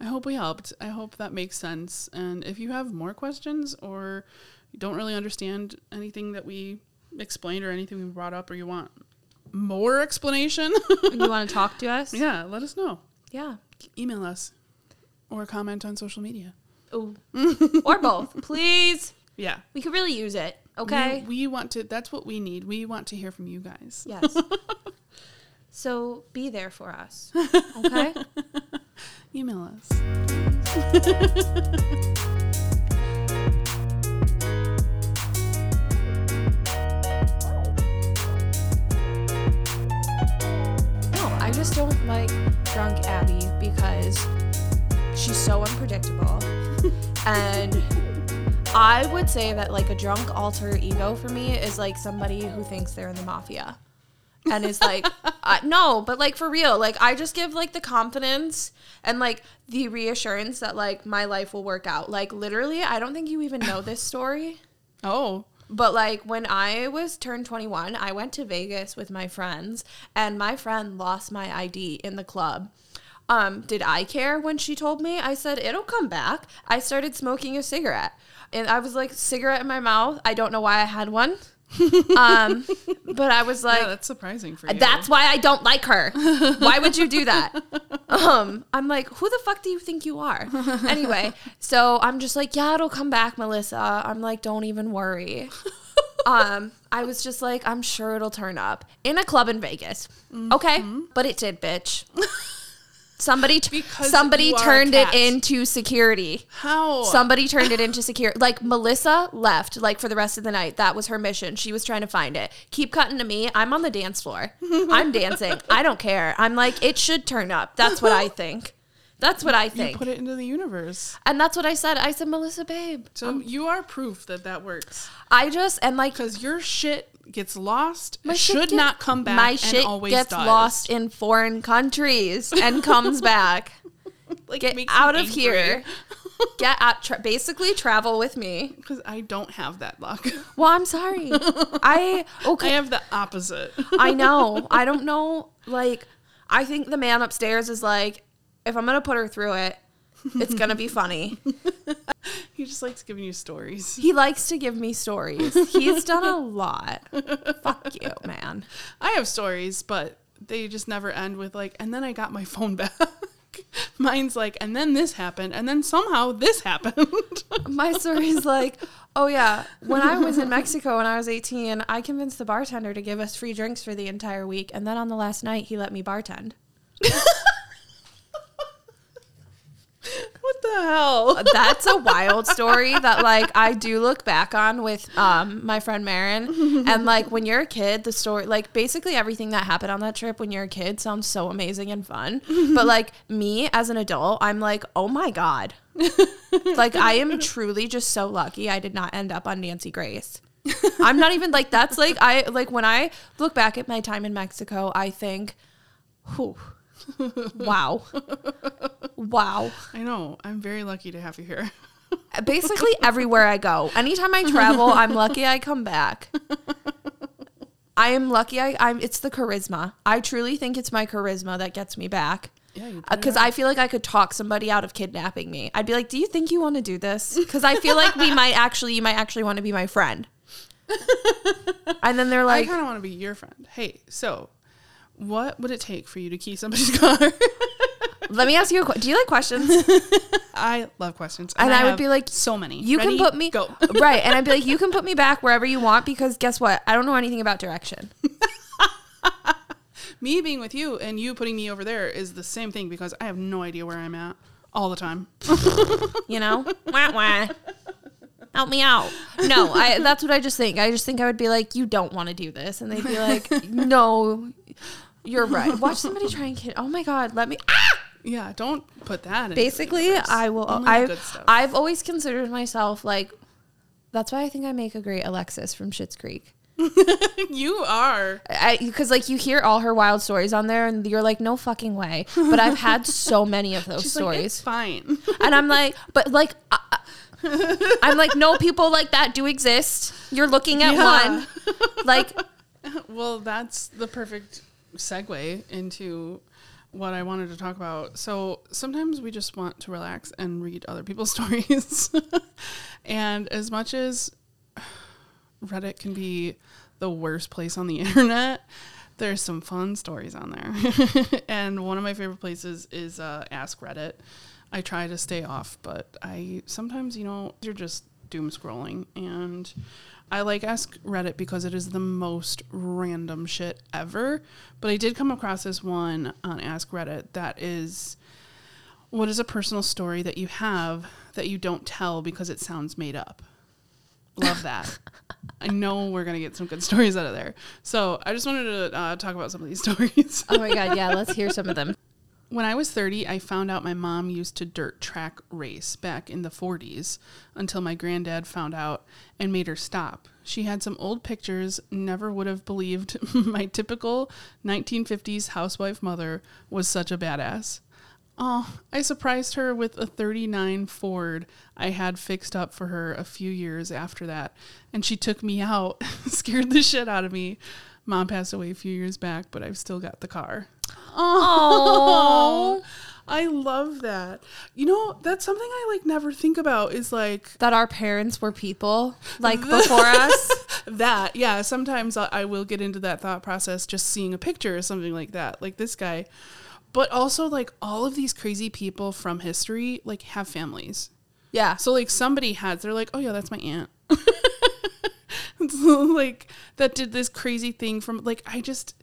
I hope we helped. I hope that makes sense. And if you have more questions or don't really understand anything that we explained or anything we brought up or you want more explanation, and you want to talk to us? yeah, let us know. Yeah. Email us or comment on social media. Ooh. or both, please. Yeah. We could really use it. Okay. We, we want to, that's what we need. We want to hear from you guys. Yes. so be there for us. Okay? Email us. No, I just don't like drunk Abby because she's so unpredictable. and I would say that like a drunk alter ego for me is like somebody who thinks they're in the mafia. And is like, uh, no, but like for real, like I just give like the confidence and like the reassurance that like my life will work out. Like literally, I don't think you even know this story. Oh, But like when I was turned 21, I went to Vegas with my friends and my friend lost my ID in the club. Um, did I care when she told me? I said it'll come back. I started smoking a cigarette. And I was like cigarette in my mouth. I don't know why I had one. um, but I was like yeah, that's surprising for you. that's why I don't like her. Why would you do that? Um, I'm like, who the fuck do you think you are? Anyway, so I'm just like, yeah, it'll come back, Melissa. I'm like, don't even worry. Um, I was just like, I'm sure it'll turn up in a club in Vegas. Okay, but it did, bitch. Somebody, t- somebody you are a turned it into security. how Somebody turned it into security. Like Melissa left, like for the rest of the night. That was her mission. She was trying to find it. Keep cutting to me. I'm on the dance floor. I'm dancing. I don't care. I'm like, it should turn up. That's what I think. That's what I think. you put it into the universe. and that's what I said. I said, Melissa, babe. So um, you are proof that that works I just and like because your shit gets lost. my should get- not come back. My and shit always gets does. lost in foreign countries and comes back. Like Get out of angry. here. Get out. Tra- basically, travel with me. because I don't have that luck. Well, I'm sorry. I okay. I have the opposite. I know. I don't know. Like, I think the man upstairs is like, if I'm gonna put her through it, it's gonna be funny. he just likes giving you stories. He likes to give me stories. He's done a lot. Fuck you, man. I have stories, but they just never end with like, and then I got my phone back. Mine's like, and then this happened, and then somehow this happened. My story's like, oh yeah, when I was in Mexico when I was 18, I convinced the bartender to give us free drinks for the entire week, and then on the last night, he let me bartend. What the hell? that's a wild story that like I do look back on with um my friend Marin. And like when you're a kid the story like basically everything that happened on that trip when you're a kid sounds so amazing and fun. But like me as an adult I'm like oh my god. Like I am truly just so lucky I did not end up on Nancy Grace. I'm not even like that's like I like when I look back at my time in Mexico I think whew, wow wow I know. I'm very lucky to have you here. Uh, basically everywhere I go. Anytime I travel, I'm lucky I come back. I am lucky I, I'm it's the charisma. I truly think it's my charisma that gets me back. Yeah, you put it Because out. I feel like I could talk somebody out of kidnapping me. I'd be like, "Do you think you want to do this?" Because I feel like we might actually, you might actually want to be my friend. And then they're like, I kind of want to be your friend. Hey, so what would it take for you to key somebody's car? "Let me ask you a question. Do you like questions?" I love questions, And I would be like, so many. You Ready? can put me go. right, and I'd be like, "You can put me back wherever you want." Because guess what? I don't know anything about direction. me being with you and you putting me over there is the same thing because I have no idea where I'm at all the time. you know wah, wah. help me out no i that's what i just think i just think i would be like you don't want to do this and they'd be like no you're right watch somebody try and kid oh my god let me ah! Yeah, don't put that. basically i will i i've always considered myself like that's why i think i make a great alexis from Schitt's creek you are. because like you hear all her wild stories on there and you're like no fucking way but i've had so many of those She's stories like, it's fine. And I'm like, but like, I, I- I'm like, no, people like that do exist. You're looking at Yeah. one. Like, well, that's the perfect segue into what I wanted to talk about. So sometimes we just want to relax and read other people's stories. and as much as Reddit can be the worst place on the internet, there's some fun stories on there. and one of my favorite places is uh, Ask Reddit. I try to stay off, but I sometimes, you know, you're just doom scrolling and I like Ask Reddit because it is the most random shit ever. But I did come across this one on Ask Reddit that is what is a personal story that you have that you don't tell because it sounds made up? Love that. I know we're gonna get some good stories out of there. So I just wanted to uh, talk about some of these stories. Oh my god, yeah, let's hear some of them. When I was 30, I found out my mom used to dirt track race back in the 40s until my granddad found out and made her stop. She had some old pictures, never would have believed my typical 1950s housewife mother was such a badass. Oh, I surprised her with a 39 Ford I had fixed up for her a few years after that, and she took me out, scared the shit out of me. Mom passed away a few years back, but I've still got the car. Oh, I love that. You know, that's something I like never think about is like that our parents were people like before us. that. Yeah, sometimes I, I will get into that thought process just seeing a picture or something like that, like this guy. But also like all of these crazy people from history like have families. Yeah. So like somebody has they're like, "Oh yeah, that's my aunt." so, like that did this crazy thing from like I just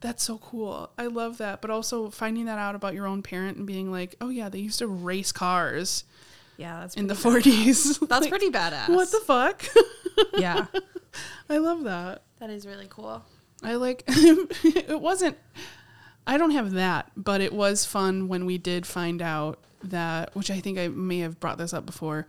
that's so cool. I love that. But also finding that out about your own parent and being like, "Oh yeah, they used to race cars Yeah, that's in the pretty 40s." That's Like, pretty badass. What the fuck? Yeah. I love that. That is really cool. I like it wasn't I don't have that, but it was fun when we did find out that which I think I may have brought this up before.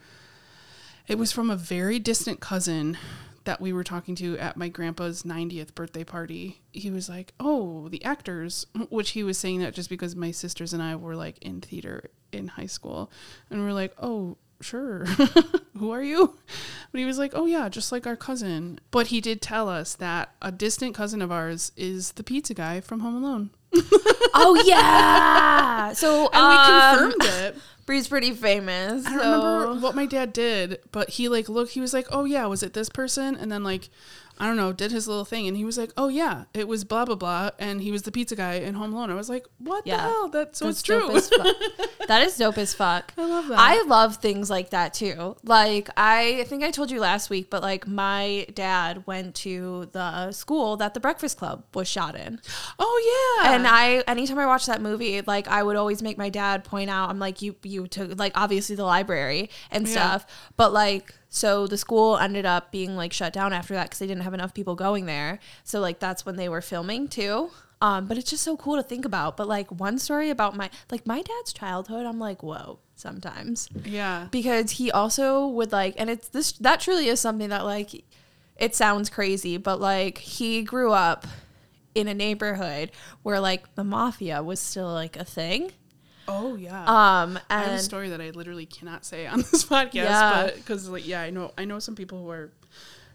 It was from a very distant cousin that we were talking to at my grandpa's 90th birthday party. He was like, "Oh, the actors," which he was saying that just because my sisters and I were like in theater in high school. And we are like, "Oh, sure. Who are you?" But he was like, "Oh yeah, just like our cousin." But he did tell us that a distant cousin of ours is the pizza guy from Home Alone. Oh yeah. So And we um, confirmed it. Brie's pretty famous. I don't remember what my dad did, but he like looked. He was like, "Oh yeah, was it this person?" And then like, I don't know, did his little thing, and he was like, "Oh yeah, it was blah blah blah," and he was the pizza guy in Home Alone. I was like, "What Yeah. the hell?" That's so That's it's true. dope as fuck. that is dope as fuck. I love that. I love things like that too. Like I, I think I told you last week, but like my dad went to the school that the Breakfast Club was shot in. oh yeah, And I anytime I watch that movie, like I would always make my dad point out, I'm like, you you took like obviously the library and Yeah. stuff. But like so the school ended up being like shut down after that because they didn't have enough people going there. So like that's when they were filming too. Um, but it's just so cool to think about. But like one story about my like my dad's childhood, I'm like, whoa, sometimes yeah, because he also would like and it's this that truly is something that like it sounds crazy but like he grew up in a neighborhood where like the mafia was still like a thing oh yeah. um I have a story that I literally cannot say on this podcast, Yeah. but because like yeah, I know I know some people who are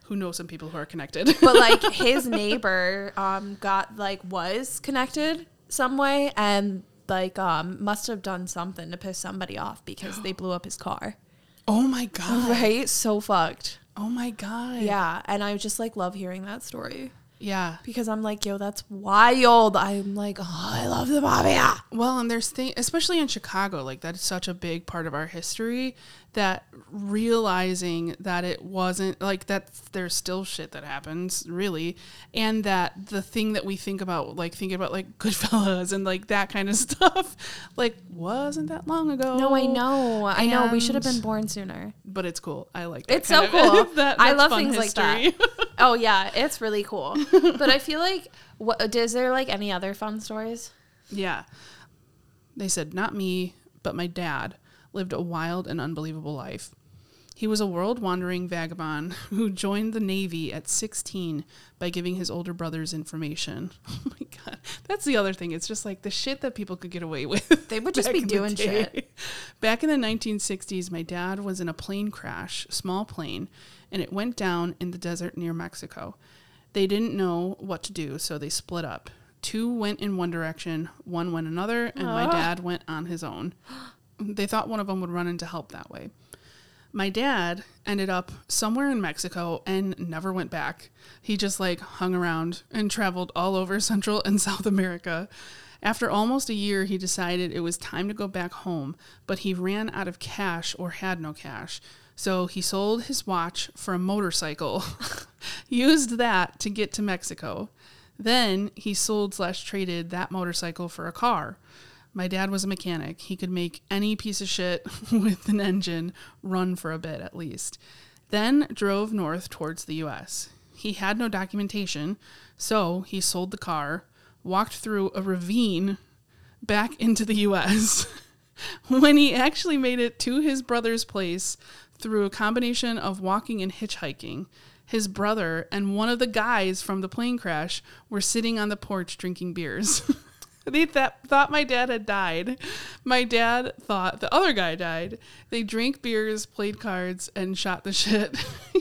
who know some people who are connected. but like his neighbor um got like was connected some way and like um must have done something to piss somebody off because they blew up his car oh my god, right so fucked oh my god, yeah and i just like love hearing that story yeah. because I'm like, yo, that's wild. I'm like, oh, I love the mafia. Well, and there's things, especially in Chicago, like that is such a big part of our history that realizing that it wasn't like that there's still shit that happens really and that the thing that we think about like thinking about like goodfellas and like that kind of stuff like wasn't that long ago No, I know. I know. We should have been born sooner. but it's cool i like that It's so kind cool. that, I love things like that. Oh yeah, it's really cool. but I feel like, what is there like any other fun stories? Yeah. They said, not me, but my dad lived a wild and unbelievable life. He was a world wandering vagabond who joined the Navy at 16 by giving his older brothers information. Oh my God. That's the other thing. It's just like the shit that people could get away with. They would just be doing shit. Back in the 1960s, my dad was in a plane crash, small plane, and it went down in the desert near Mexico. They didn't know what to do, so they split up. Two went in one direction, one went another, and my Ah. dad went on his own. They thought one of them would run into help that way. My dad ended up somewhere in Mexico and never went back. He just like hung around and traveled all over Central and South America. After almost a year, he decided it was time to go back home, but he ran out of cash or had no cash. So he sold his watch for a motorcycle, used that to get to Mexico. Then he sold slash traded that motorcycle for a car. My dad was a mechanic. He could make any piece of shit with an engine run for a bit at least. then drove north towards the US. He had no documentation, so he sold the car, walked through a ravine back into the US. when he actually made it to his brother's place through a combination of walking and hitchhiking, his brother and one of the guys from the plane crash were sitting on the porch drinking beers. They th- thought my dad had died. My dad thought the other guy died. They drank beers, played cards, and shot the shit.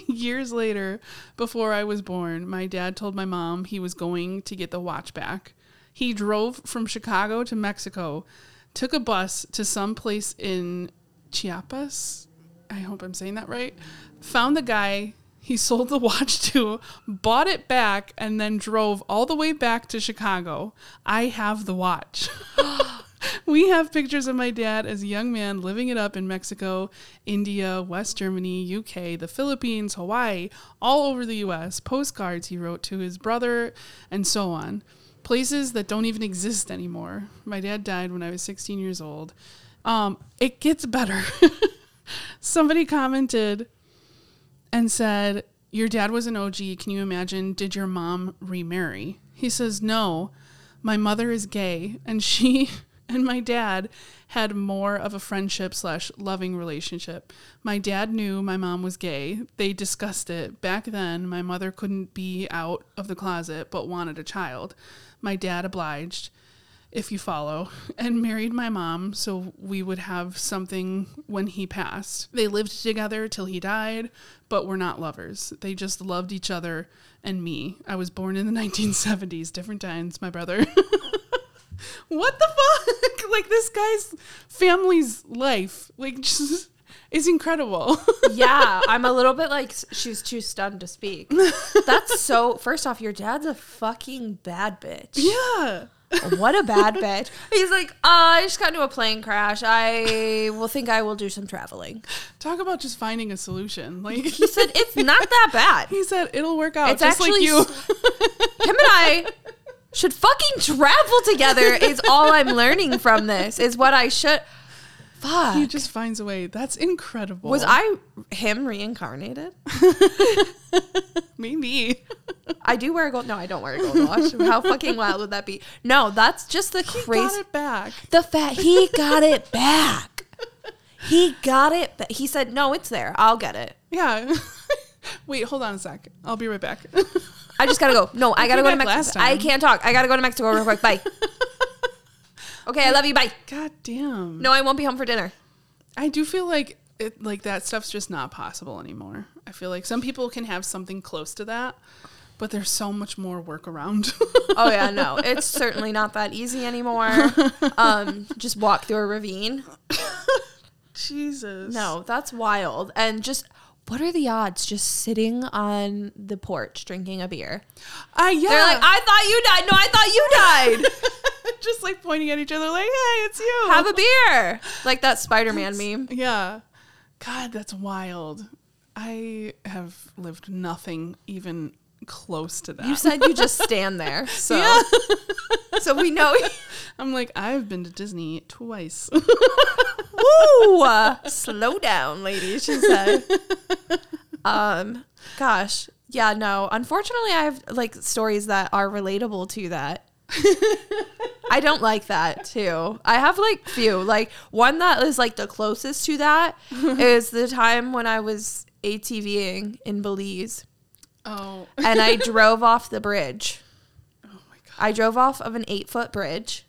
Years later, before I was born, my dad told my mom he was going to get the watch back. He drove from Chicago to Mexico, took a bus to some place in Chiapas. I hope I'm saying that right. Found the guy he sold the watch to, bought it back, and then drove all the way back to Chicago. I have the watch. we have pictures of my dad as a young man living it up in Mexico, India, West Germany, UK, the Philippines, Hawaii, all over the US, postcards he wrote to his brother, and so on. Places that don't even exist anymore. My dad died when I was 16 years old. Um, it gets better. Somebody commented, and said, Your dad was an OG. Can you imagine? Did your mom remarry? He says, No, my mother is gay, and she and my dad had more of a friendship slash loving relationship. My dad knew my mom was gay. They discussed it. Back then, my mother couldn't be out of the closet but wanted a child. My dad obliged if you follow, and married my mom so we would have something when he passed. They lived together till he died, but were not lovers. They just loved each other and me. I was born in the 1970s, different times, my brother. what the fuck? like this guy's family's life, like just is incredible. yeah, I'm a little bit like she's too stunned to speak. That's so. First off, your dad's a fucking bad bitch. yeah. What a bad bitch. He's like, uh, I just got into a plane crash. I will think I will do some traveling. Talk about just finding a solution. Like He said, it's not that bad. he said, it'll work out It's just like actually you. Him and I should fucking travel together. Is all I'm learning from this. Is what I should. Fuck. he just finds a way. That's incredible. Was I him reincarnated? Maybe. I do wear a gold. No, I don't wear a gold watch. How fucking wild would that be? No, that's just the He crazy. got it back. The fact he got it back. He got it. Ba- he said, "No, it's there. I'll get it. Yeah. Wait, hold on a sec. I'll be right back. I just gotta go. No, I gotta go to Mexico. I can't talk. I gotta go to Mexico real quick. Bye. Okay, I love you. Bye. God damn. No, I won't be home for dinner. I do feel like it like that stuff's just not possible anymore. I feel like some people can have something close to that, but there's so much more work around. Oh yeah, no, it's certainly not that easy anymore. Um, just walk through a ravine. Jesus. No, that's wild. And just what are the odds? Just sitting on the porch drinking a beer. Uh, yeah. They're like, I thought you died. No, I thought you died. just like pointing at each other like, hey, it's you. Have a beer. Like that Spider Man meme. Yeah. God, that's wild. I have lived nothing even close to that. You said you just stand there. So so we know I'm like, I've been to Disney twice. Woo! Slow down, lady, she said. Um, gosh. Yeah, no. Unfortunately, I have like stories that are relatable to that. I don't like that too. I have like few. Like one that is like the closest to that is the time when I was ATVing in Belize oh. and I drove off the bridge. Oh my god. I drove off of an eight foot bridge,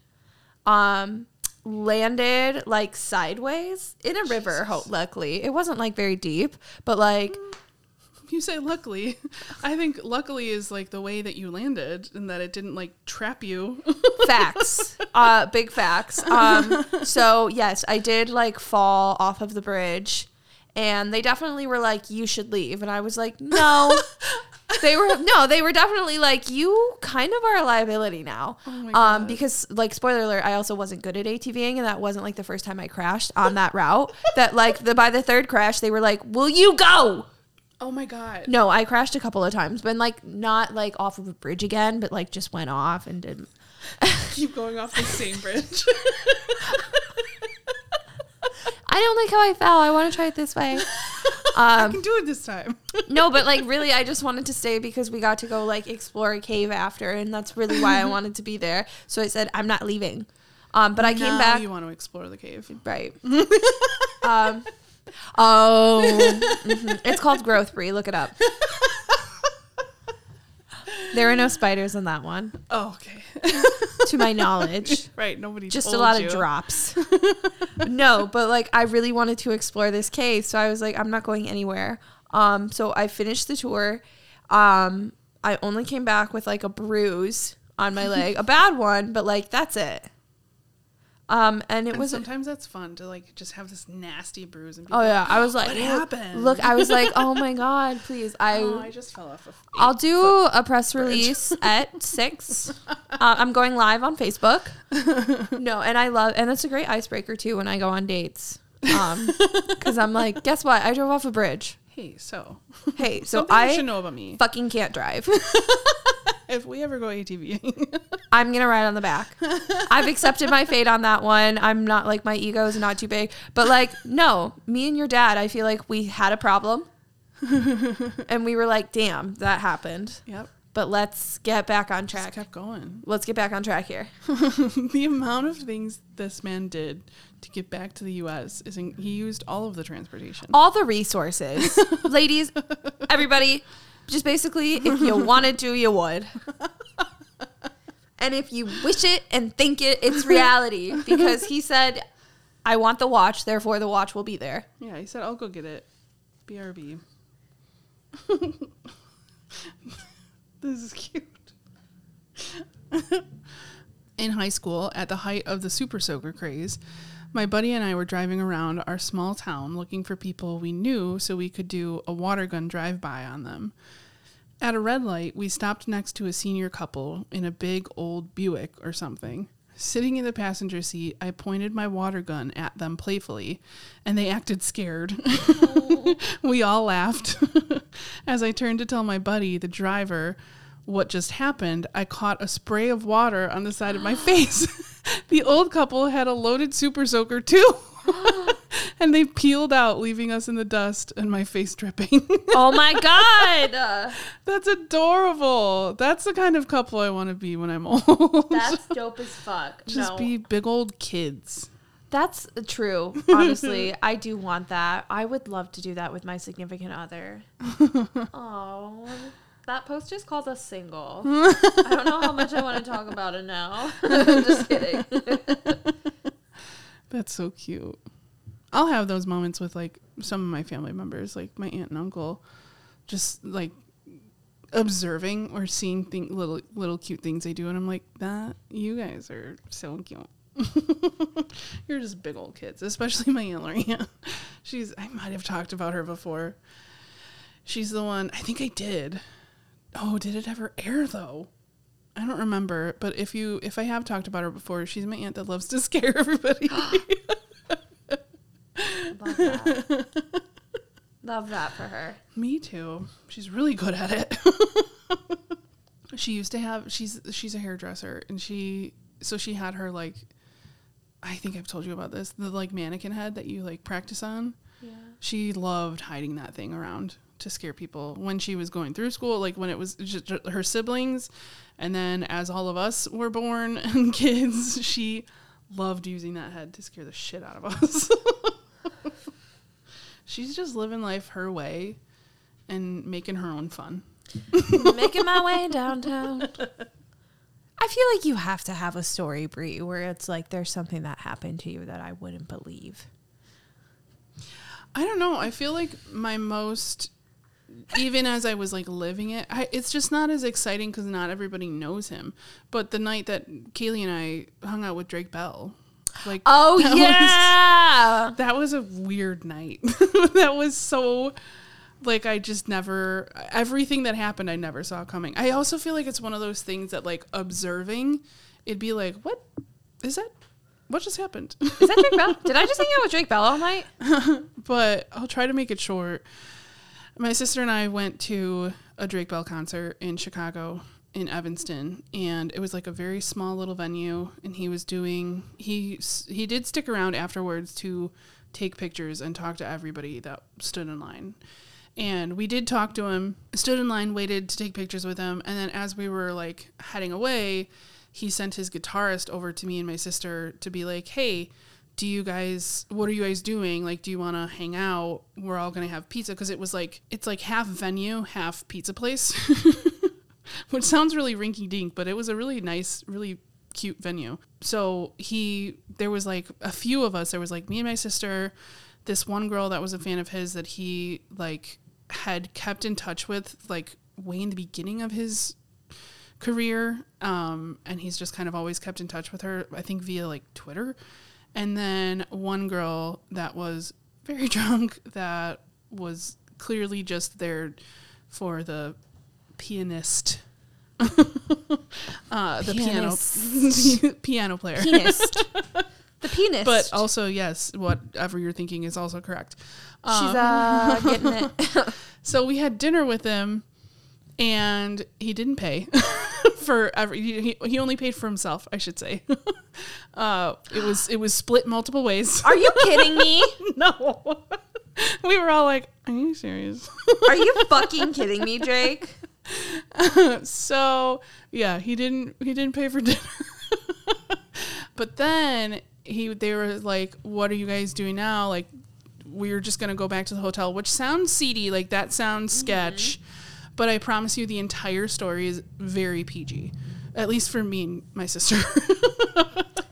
um, landed like sideways in a river. Luckily, it wasn't like very deep, but like You say luckily. I think luckily is like the way that you landed and that it didn't like trap you. facts, uh, big facts. Um, so yes, I did like fall off of the bridge, and they definitely were like, "You should leave," and I was like, "No." They were no, they were definitely like you. Kind of are a liability now, Oh um, because like spoiler alert, I also wasn't good at ATVing, and that wasn't like the first time I crashed on that route. That like the by the third crash, they were like, "Will you go?" Oh my god. No, I crashed a couple of times, but like not like off of a bridge again, but like just went off and did. Keep going off the same bridge. I don't like how I fell. I want to try it this way. I Um, can do it this time. no, but like really, I just wanted to stay because we got to go like explore a cave after, and that's really why I wanted to be there. So I said I'm not leaving. Um, but I came back. You want to explore the cave? Right. um, oh, mhm. it's called Growth Brie. Look it up. There are no spiders in that one, Oh, okay. to my knowledge. right. Nobody. Just a told lot you. of drops. no, but like I really wanted to explore this cave, so I was like, I'm not going anywhere. Um, so I finished the tour. Um, I only came back with like a bruise on my leg, a bad one, but like that's it. Um, and it And was sometimes that's fun to like just have this nasty bruise and be Oh like, yeah, I was like, What happened? look, I was like, oh my god, please, I, Oh, I just fell off a. I'll do a press bridge." release at six. Uh, I'm going live on Facebook. No, and I love, and it's a great icebreaker too when I go on dates. Um, because I'm like, guess what? I drove off a bridge. Hey, so Hey, so you should I know about me. fucking can't drive. If we ever go ATVing, I'm gonna ride on the back. I've accepted my fate on that one. I'm not like my ego is not too big, but like no, me and your dad, I feel like we had a problem, and we were like, damn, that happened. yep, But let's get back on just track. kept going. Let's get back on track here. the amount of things this man did to get back to the U.S. is in, he used all of the transportation. All the resources, ladies, everybody, just basically, if you wanted to, you would. And if you wish it and think it, it's reality because he said, I want the watch, therefore the watch will be there. Yeah, he said, "I'll go get it." BRB. this is cute. In high school, at the height of the super soaker craze, my buddy and I were driving around our small town looking for people we knew so we could do a water gun drive by on them. At a red light, we stopped next to a senior couple in a big old Buick or something. Sitting in the passenger seat, I pointed my water gun at them playfully, and they acted scared. Oh. we all laughed. As I turned to tell my buddy, the driver, what just happened, I caught a spray of water on the side of my face. the old couple had a loaded super soaker too. and they peeled out, leaving us in the dust and my face dripping. Oh my God. That's adorable. That's the kind of couple I want to be when I'm old. That's dope as fuck. Just no, be big old kids. that's true. Honestly, I do want that. I would love to do that with my significant other. Oh, that post just called us single. I don't know how much I want to talk about it now. just kidding. That's so cute. I'll have those moments with like some of my family members, like my aunt and uncle, just like observing or seeing thing, little little cute things they do, and I'm like, that you guys are so cute. You're just big old kids, especially my aunt Lorraine. She's I might have talked about her before. She's the one I think I did. Oh, did it ever air though? I don't remember, but if you if I have talked about her before, she's my aunt that loves to scare everybody. Love that. Love that for her. Me too. She's really good at it. she used to have she's she's a hairdresser and she so she had her like I think I've told you about this, the like mannequin head that you like practice on. Yeah. She loved hiding that thing around to scare people when she was going through school, like when it was just her siblings and then as all of us were born and kids, she loved using that head to scare the shit out of us. She's just living life her way and making her own fun. Making my way downtown. I feel like you have to have a story, Brie, where it's like there's something that happened to you that I wouldn't believe. I don't know. I feel like my most, even as I was like living it, I, it's just not as exciting because not everybody knows him. But the night that Kaylee and I hung out with Drake Bell, like Oh that was- yeah. that was a weird night. that was so like I just never everything that happened I never saw coming. I also feel like it's one of those things that like observing it'd be like, "What is that? What just happened?" Is that Drake Bell? Did I just hang out with Drake Bell all night? but I'll try to make it short. My sister and I went to a Drake Bell concert in Chicago in Evanston and it was like a very small little venue and he was doing he he did stick around afterwards to take pictures and talk to everybody that stood in line. And we did talk to him, stood in line, waited to take pictures with him. And then as we were like heading away, he sent his guitarist over to me and my sister to be like, hey, do you guys, what are you guys doing? Like, do you want to hang out? We're all going to have pizza. Cause it was like, it's like half venue, half pizza place, which sounds really rinky dink, but it was a really nice, really cute venue. So he, there was like a few of us. There was like me and my sister, this one girl that was a fan of his that he like had kept in touch with like way in the beginning of his career. Um, and he's just kind of always kept in touch with her, I think via like Twitter. And then one girl that was very drunk that was clearly just there for the pianist. uh, the piano piano player. Pianist. the pianist. But also, yes, whatever you're thinking is also correct. she's Um, uh getting it. so we had dinner with him, and he didn't pay for every. He, he- only paid for himself, I should say. uh, it was it was split multiple ways. Are you kidding me? no, we were all like, "Are you serious?" Are you fucking kidding me, Drake? so yeah, he didn't he didn't pay for dinner. but then he they were like, "What are you guys doing now?" Like we're just gonna go back to the hotel, which sounds seedy, like that sounds sketch. But I promise you, the entire story is very PG, at least for me and my sister.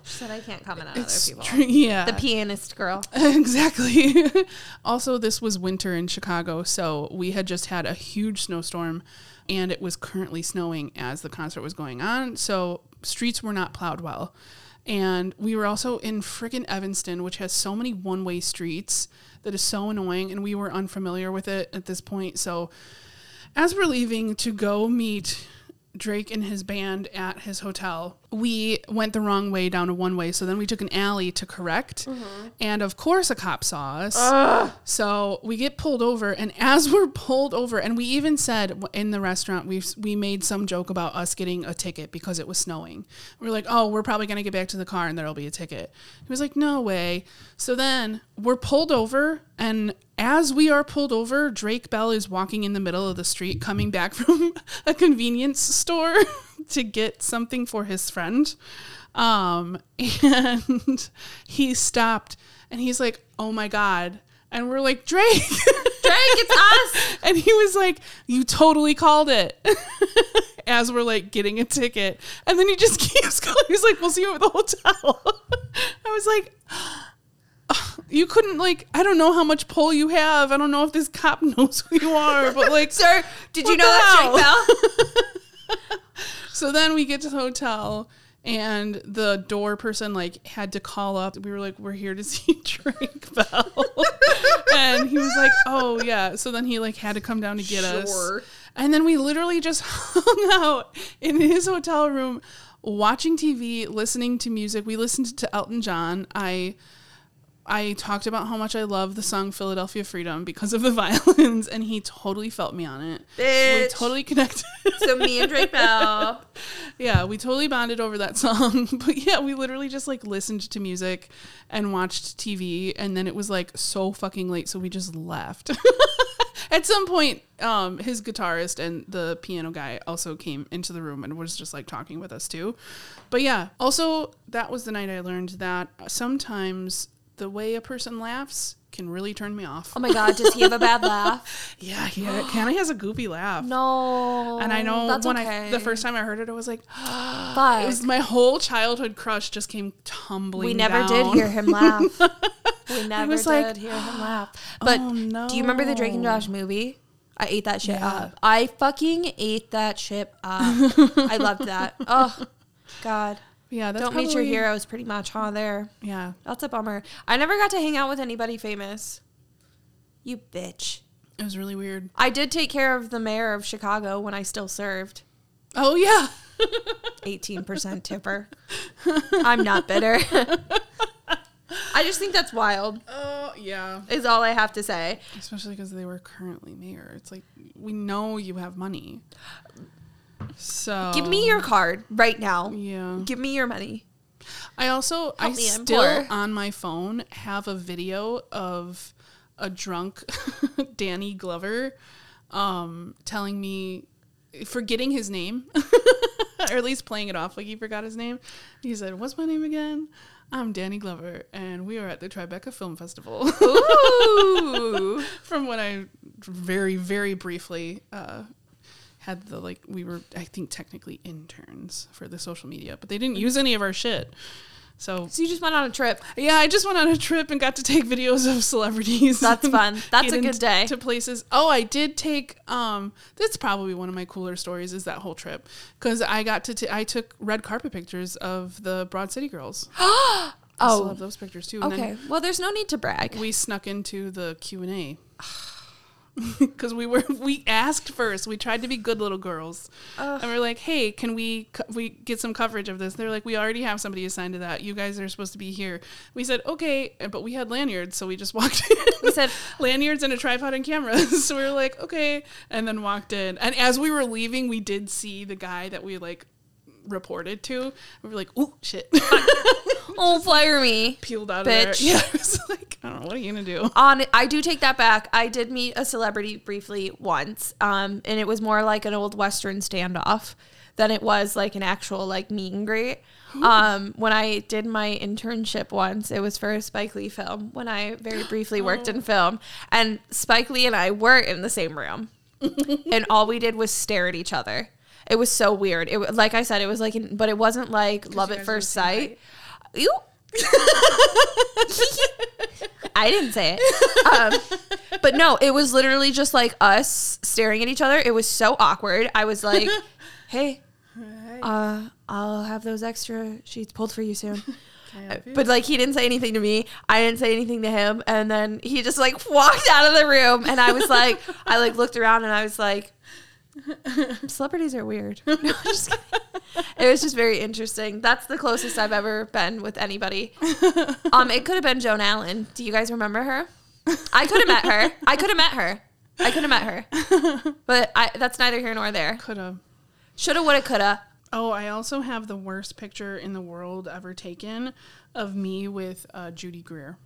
She said I can't comment on It's other tr- people. yeah, The pianist girl. exactly. also, this was winter in Chicago, so we had just had a huge snowstorm and it was currently snowing as the concert was going on. So, streets were not plowed well. And we were also in friggin' Evanston, which has so many one way streets that is so annoying. And we were unfamiliar with it at this point. So, as we're leaving to go meet Drake and his band at his hotel, we went the wrong way down a one way. So then we took an alley to correct. And of course, a cop saw us. So we get pulled over. And as we're pulled over, and we even said in the restaurant, we we made some joke about us getting a ticket because it was snowing. We are like, oh, we're probably going to get back to the car and there'll be a ticket. He was like, no way. So then we're pulled over. And as we are pulled over, Drake Bell is walking in the middle of the street coming back from a convenience store to get something for his friend. Um, and he stopped and he's like, oh my God. And we're like, Drake. Drake, it's us. and he was like, you totally called it. As we're like getting a ticket. And then he just keeps going. He's like, we'll see you at the hotel. I was like, you couldn't like I don't know how much pull you have. I don't know if this cop knows who you are, but like Sir, did you know the that's Drake Bell? So then we get to the hotel and the door person like had to call up. We were like, "We're here to see Drake Bell," and he was like, "Oh yeah." So then he like had to come down to get us, and then we literally just hung out in his hotel room, watching TV, listening to music. We listened to Elton John. I I talked about how much I love the song Philadelphia Freedom because of the violins, and he totally felt me on it. We Bitch. totally connected. So me and Drake Bell. yeah, we totally bonded over that song. But yeah, we literally just like listened to music and watched TV, and then it was like so fucking late, so we just left. At some point, um, his guitarist and the piano guy also came into the room and was just like talking with us too. But yeah, also that was the night I learned that sometimes the way a person laughs can really turn me off. Oh my god, does he have a bad laugh? Yeah, he of has a goofy laugh. No. And I know That's when okay. I the first time I heard it, I was like, Fuck. it was my whole childhood crush just came tumbling. we never did hear him laugh. We never did like, hear him laugh. But "Oh, do you remember the Drake and. Josh movie? I ate that shit Yeah. up. I fucking ate that shit up. I loved that. Oh God. Yeah, that's Don't meet your heroes pretty much, huh? There. Yeah, That's a bummer. I never got to hang out with anybody famous. You bitch. it was really weird. I did take care of the mayor of Chicago when I still served. Oh yeah, 18% tipper. I'm not bitter. I just think that's wild, oh yeah. is all I have to say. Especially because they were currently mayor. It's like we know you have money. So Give me your card right now. yeah. Give me your money. I also I Help me, I'm still poor. on my phone have a video of a drunk Danny Glover um telling me forgetting his name or at least playing it off like he forgot his name. He said, "What's my name again?" I'm Danny Glover, and we are at the Tribeca Film Festival. Ooh. From when I very, very briefly uh, had the like, we were, I think, technically interns for the social media, but they didn't use any of our shit. So so you just went on a trip. yeah, I just went on a trip and got to take videos of celebrities. That's fun. That's a good day. To places. Oh, I did take. Um, that's probably one of my cooler stories. Is that whole trip because I got to. T- I took red carpet pictures of the Broad City girls. I Oh, have those pictures too. And okay. Well, there's no need to brag. we snuck into the Q and A. Because we were, we asked first. We tried to be good little girls, Ugh. and we are like, "Hey, can we co- we get some coverage of this?" They're like, "We already have somebody assigned to that. You guys are supposed to be here." We said, "Okay," uh, but we had lanyards, so we just walked in. We said, lanyards and a tripod and cameras. so we were like, "Okay," and then walked in. And as we were leaving, we did see the guy that we like reported to. We were like, "Ooh, shit!" "Oh, fire me." Peeled out of there. Yeah, I was like, "I don't know what are you gonna do." on I do take that back. I did meet a celebrity briefly once, um, and it was more like an old western standoff than it was like an actual like meet and greet. Um, when I did my internship once, it was for a Spike Lee film. When I very briefly worked in film, and Spike Lee and I were in the same room, and all we did was stare at each other. It was so weird. It like I said, it was like, but it wasn't like love at guys were the first sight. Ew. I didn't say it. Um, but no, it was literally just like us staring at each other. It was so awkward. I was like, hey, uh, I'll have those extra sheets pulled for you soon. But like he didn't say anything to me. I didn't say anything to him. And then he just like walked out of the room and I was like I like looked around and I was like celebrities are weird. No, it was just very interesting. That's the closest I've ever been with anybody. Um it could have been Joan Allen. Do you guys remember her? I could have met her. I could have met her. I could have met her. But I that's neither here nor there. Coulda. Shoulda, woulda, coulda. Oh, I also have the worst picture in the world ever taken of me with uh, Judy Greer.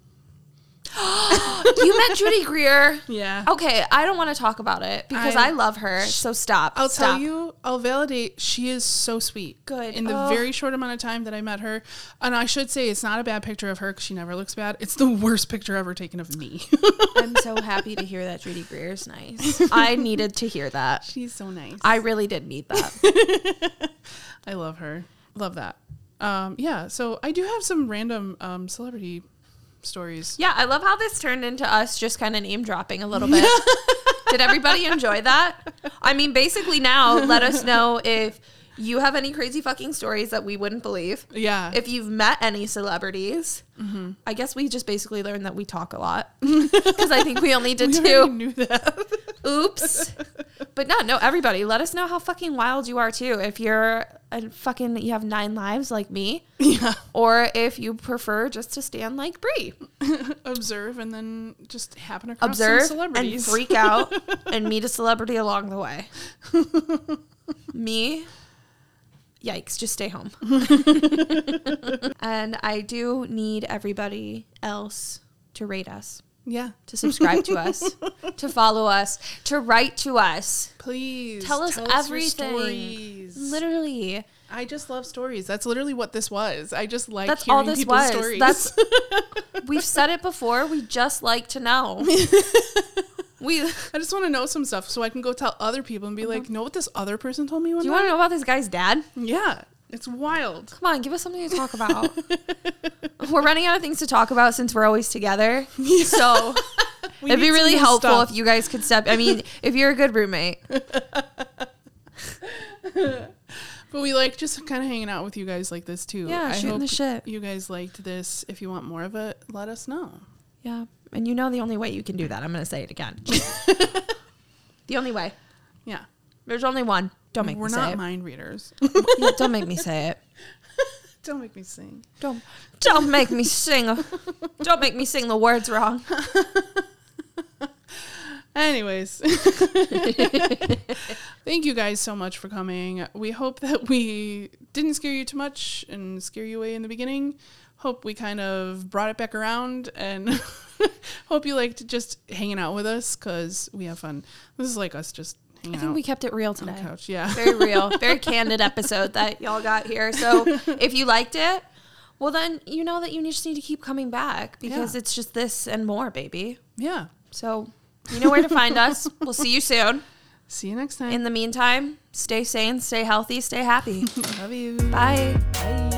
You met Judy Greer. Yeah. Okay, I don't want to talk about it because I, I- love her. So stop. I'll stop. tell you, I'll validate. She is so sweet. Good. In the Oh. very short amount of time that I met her, and I should say it's not a bad picture of her because she never looks bad. It's the worst picture ever taken of me. I'm so happy to hear that Judy Greer is nice. I needed to hear that. She's so nice. I really did need that. I love her. Love that. Um, yeah. So I do have some random um, celebrity stories. Yeah, I love how this turned into us just kind of name dropping a little bit. did everybody enjoy that? I mean, basically now let us know if you have any crazy fucking stories that we wouldn't believe. Yeah. If you've met any celebrities, mm-hmm. I guess we just basically learned that we talk a lot because I think we only did we two. knew that. Oops. But no, no, everybody, let us know how fucking wild you are too. If you're a fucking, you have nine lives like me, yeah. or if you prefer just to stand like Brie, Observe and then just happen across observe some and freak out and meet a celebrity along the way. me, yikes, just stay home. and I do need everybody else to rate us. yeah. To subscribe to us, to follow us, to write to us. Please Tell us your everything. stories. Literally. I just love stories. That's literally what this was. I just like That's hearing all this people's was. stories. That's we've said it before. We just like to know. We. I just want to know some stuff so I can go tell other people and be like, uh-huh. know what this other person told me one you want to know about this guy's dad? Yeah, it's wild. Come on, give us something to talk about. we're running out of things to talk about since we're always together. So We it'd be really helpful stuff. if you guys could step. I mean, if you're a good roommate, But we like just kind of hanging out with you guys like this too. Yeah, I shooting hope the shit. You guys liked this. If you want more of it, let us know. yeah. And you know the only way you can do that. I'm going to say it again. the only way. Yeah, There's only one. Don't make we're me not say it. mind readers. Yeah, don't make me say it. Don't make me sing. Don't don't make me sing. Don't make me sing the words wrong. Anyways, thank you guys so much for coming. We hope that we didn't scare you too much and scare you away in the beginning. Hope we kind of brought it back around and hope you liked just hanging out with us because we have fun. This is like us just hanging I think we kept it real today. couch. Yeah. Very real, very candid episode that y'all got here. So if you liked it, well then you know that you just need to keep coming back because Yeah. it's just this and more, baby. Yeah. So you know where to find us. We'll see you soon. See you next time. In the meantime, stay sane, stay healthy, stay happy. Love you. Bye. Bye.